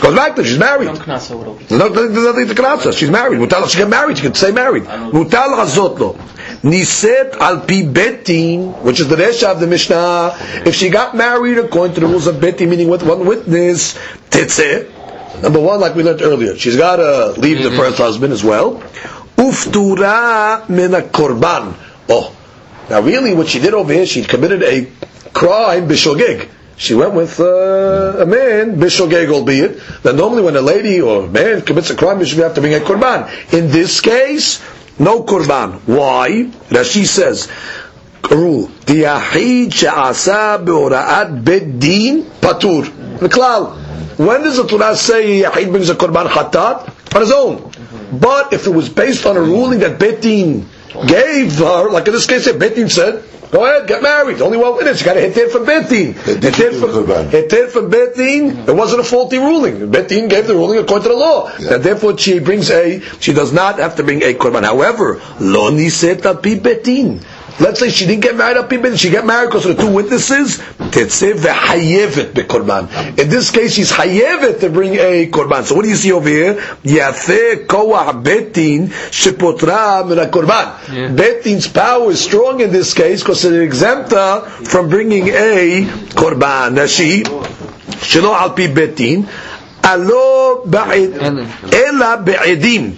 goes back to she's married. There's nothing to knasa. She's married. Mutal, she get married, she can say married. Mutal hazot lo. Niset al pi betin, which is the resha of the Mishnah. If she got married according to the rules of betin, meaning with one witness, tetzeh. Number one, like we learned earlier, she's got to leave the first husband as well. Uftura min korban. Oh, now really, what she did over here, she committed a crime bishogig. She went with uh, a man, bishogeg albeit. That normally when a lady or a man commits a crime, you should have to bring a korban. In this case, no korban. Why? Rashi says, rule, the yahid she'asa be'ora'at bedin patur. Miklal. When does the Torah say yahid brings a korban chatat? On his own. But if it was based on a ruling that Betin gave her, like in this case, Betin said, Go ahead, get married. Only one witness. You got to hit it from Betin. Hit it from Betin. It wasn't a faulty ruling. Betin gave the ruling according to the law. Yeah. And therefore she brings a, she does not have to bring a korban. However, lo niset al pi Betin. Let's say she didn't get married up in she got married because of the two witnesses. Tetzeh ve'hayevet bekorban. In this case, she's hayevet to bring a korban. So what do you see over here? Yafeh koah betin shepotra min korban. Betin's power is strong in this case because it exempt her from bringing a korban. Now she, al pi betin, alo ba'id, ela be'edim.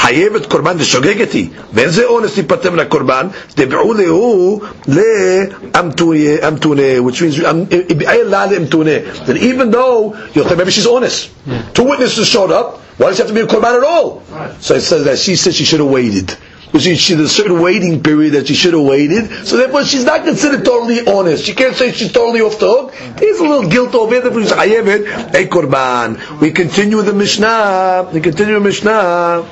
חייבת קורבן ושוגגת היא, ואין זה אונס להיפטר מן הקורבן, דבעו להו לאמתונה, which means, לה לאמתונה, that even though, you know, maybe she's honest. Two witnesses showed up, why does she have to be a korban at all? So it says that she said she should have waited. She, she, there's a certain waiting period that she should have waited, so therefore she's not considered totally honest. She can't say she's totally off the hook. There's a little guilt over it, therefore she's chayevet, a korban. We continue with the Mishnah. We continue with the Mishnah.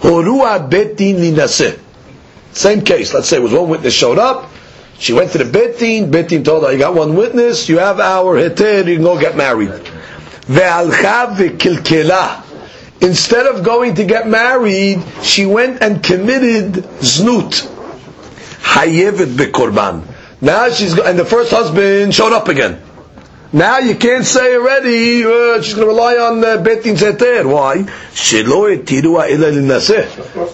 Horua betin linaseh. Same case. Let's say it was one witness showed up. She went to the betin. Betin told her, "You got one witness. You have our heter. You can go get married." Ve'alcha ve'kilkela. Instead of going to get married, she went and committed znut. Hayevet bekorban. Now she's and the first husband showed up again. Now you can't say already uh, she's going to rely on uh, Betin Zeter. Why?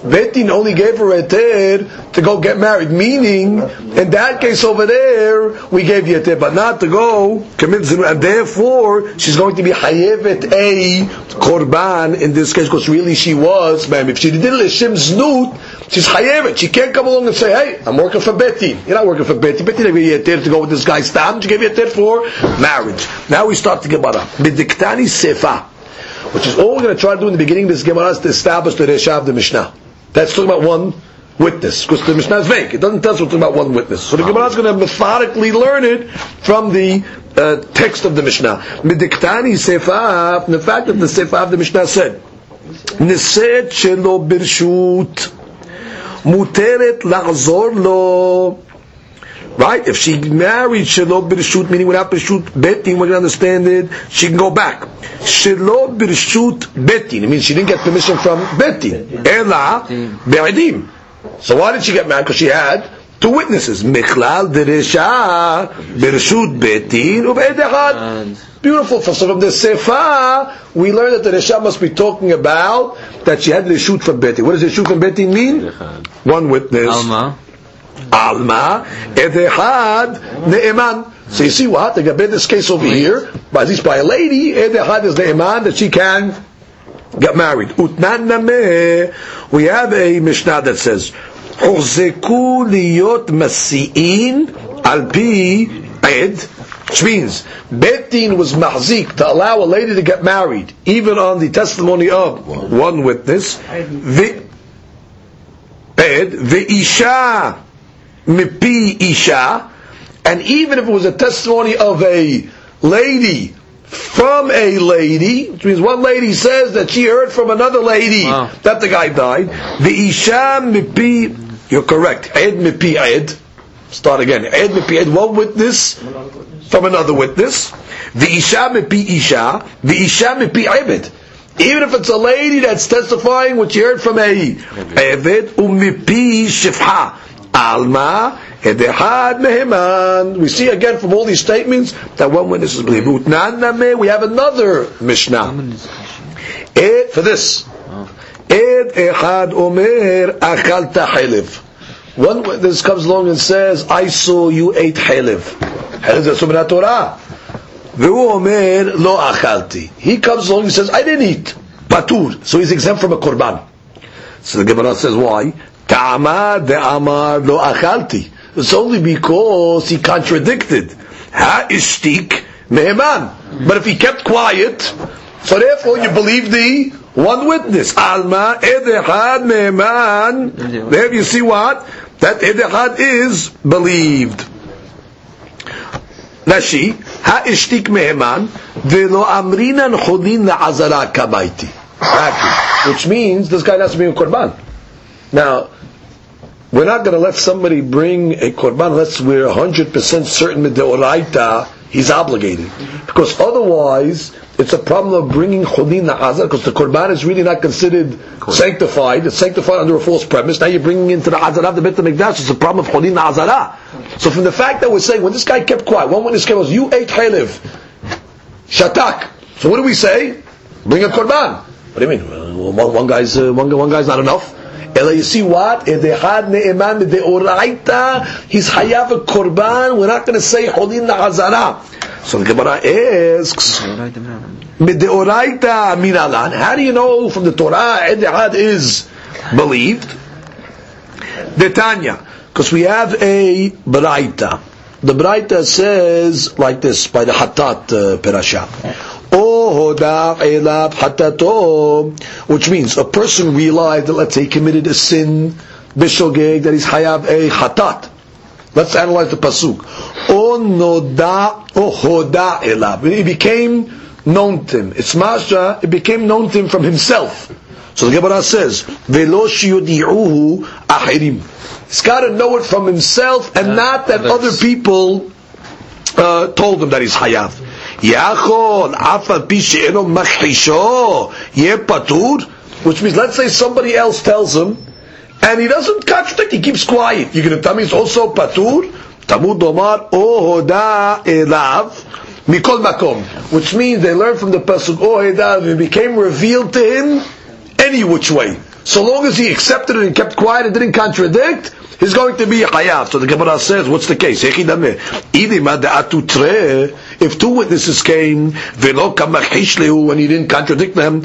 Betin only gave her Eter to go get married. Meaning, in that case over there, we gave you but not to go commit zinu. And therefore, she's going to be Hayevet a Korban in this case, because really she was, ma'am. If she did Lishim Znut, she's Hayevet. She can't come along and say, hey, I'm working for Betin. You're not working for Betin. Betin gave you Eter to go with this guy's stam. She gave you Eter for marriage marriage. Now we start the Gemara. Bidiktani sefa, which is all we're going to try to do in the beginning of this Gemara is to establish the Resha of the Mishnah. That's talking about one witness, because the Mishnah is vague. It doesn't tell us we're talking about one witness. So the Gemara is going to methodically learn it from the uh, text of the Mishnah. Bidiktani sefa, the fact that the sefa of the Mishnah said, Niset shelo birshut, muteret la'zor lo, Right? If she married Shelo Birshut, meaning without Birshut Betin, we're going to understand it, she can go back. Shelo Birshut Betin, it means she didn't get permission from Betin. Ela Be'edim. So why did she get married? Because she had two witnesses. Michlal Deresha Birshut Betin Ube'edechad. Beautiful. So from the Sefa, we learn that the Resha must be talking about that she had the shoot from Betin. What does the shoot from Betin mean? One witness. Alma. Alma edehad ne'eman. So you see what? They got this case over here, but at least by a lady, edehad is ne'eman that she can get married. Utnan nameh. We have a Mishnah that says, "Uzeku liyot masi'in al pi ed." Which means Bet Din was mahzik to allow a lady to get married, even on the testimony of one witness. The ed the isha mipi isha, and even if it was a testimony of a lady from a lady, which means one lady says that she heard from another lady Wow. that the guy died. The isha mipi, you're correct. Ed mipi ed. Start again. Ed mipi ed. One witness from another witness. The isha mipi isha. The isha mipi ibid. Even if it's a lady that's testifying what she heard from a Eved umipi shifha. Alma edehad meheman. We see again from all these statements that one witness is believed. Utnan nameh, We have another Mishnah. Ed, for this. Ed echad omer achalta helev. One witness comes along and says, I saw you ate helev. Helev is a Torah. He comes along and says, I didn't eat. Patur. So he's exempt from a korban. So the Gemara says, why? Ta'ama de'amar lo achalti. It's only because he contradicted. Ha ishtik meheman. But if he kept quiet, so therefore you believe the one witness. Alma edehad meheman. There you see what? That edehad is believed. Rashi, ha ishtik meheman, velo amrinan chodin la'azara kabaiti. Which means this guy has to bring a korban. Now, we're not going to let somebody bring a korban unless we're 100% certain that uh, he's obligated. Because otherwise, it's a problem of bringing chodin la'azara, because the korban is really not considered sanctified. It's sanctified under a false premise. Now you're bringing into the azara of the Beit HaMikdash. It's a problem of chodin la'azara. So from the fact that we're saying, when this guy kept quiet, one witness came was, you ate halev, shatak. So what do we say? Bring a korban. What do you mean? One, one guy's uh, one, one guy's not enough. You see what? He's hayav a korban. We're not going to say holin la'azara. So the Gemara asks, Mideoraita minalan. How do you know from the Torah Edehad is believed? The Tanya, because we have a Braita. The Braita says like this by the Hatat uh, Perasha. O hoda elab hatato, which means a person realized that let's say he committed a sin, bishogeg, that he's hayav a hatat. Let's analyze the pasuk. O noda o hoda elab. It became known to him. It's masha. It became known to him from himself. So the Gemara says, "Velo shiyudi'uhu ahirim." He's got to know it from himself, and not that other people uh, told him that he's hayav. Yachol afal pi she'eno machhisho yeh patur, which means let's say somebody else tells him, and he doesn't contradict, he keeps quiet. You're going to tell me it's also patur? Tamud domar o hoda elav mikol makom, which means they learn from the pasuk o hoda it became revealed to him any which way. So long as he accepted it and kept quiet and didn't contradict, he's going to be hayav. So the Gemara says, what's the case? If two witnesses came, and he didn't contradict them.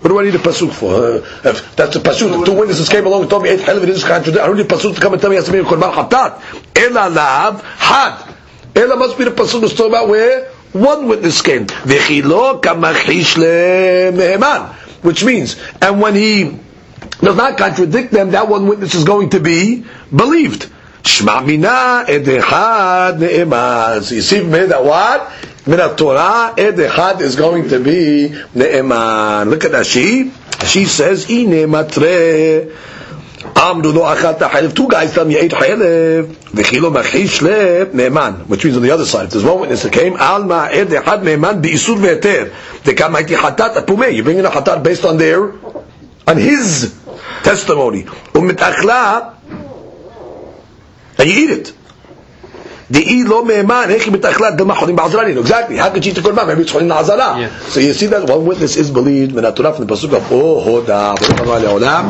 What do I need a pasuk for? Uh, if that's a pasuk. If two witnesses came along and told me eight hell, it is contradict. I don't need a pasuk to come and tell me be a korban hatat. Ela lav had. Ela must be the pasuk that's talking about where one witness came. V'chilo kamachish lemeheman. Which means, and when he does not contradict them, that one witness is going to be believed. Shema mina edechad ne'eman. So you see from here that what? Min Torah edechad is going to be ne'eman. Look at that. She, she says, ine matre. Amru lo achalta halev. Two guys tell me you ate halev. V'chilo machish le ne'eman. Which means on the other side, if there's one witness that came, alma edechad ne'eman bi'isur ve'eter. Dekam haiti hatat apumeh. You bring in a hatat based on their, on his testimony. Umitachla, and you eat it. דאי לא מהימן, איך היא מתאכלה דמה חולים בעזרה לנו. Exactly. How could she eat the korban? Maybe it's חולים לעזרה. Yeah. So you see that one witness is believed, מן התורה from the pasuk of, oh, הודה, ברוך הבא לעולם.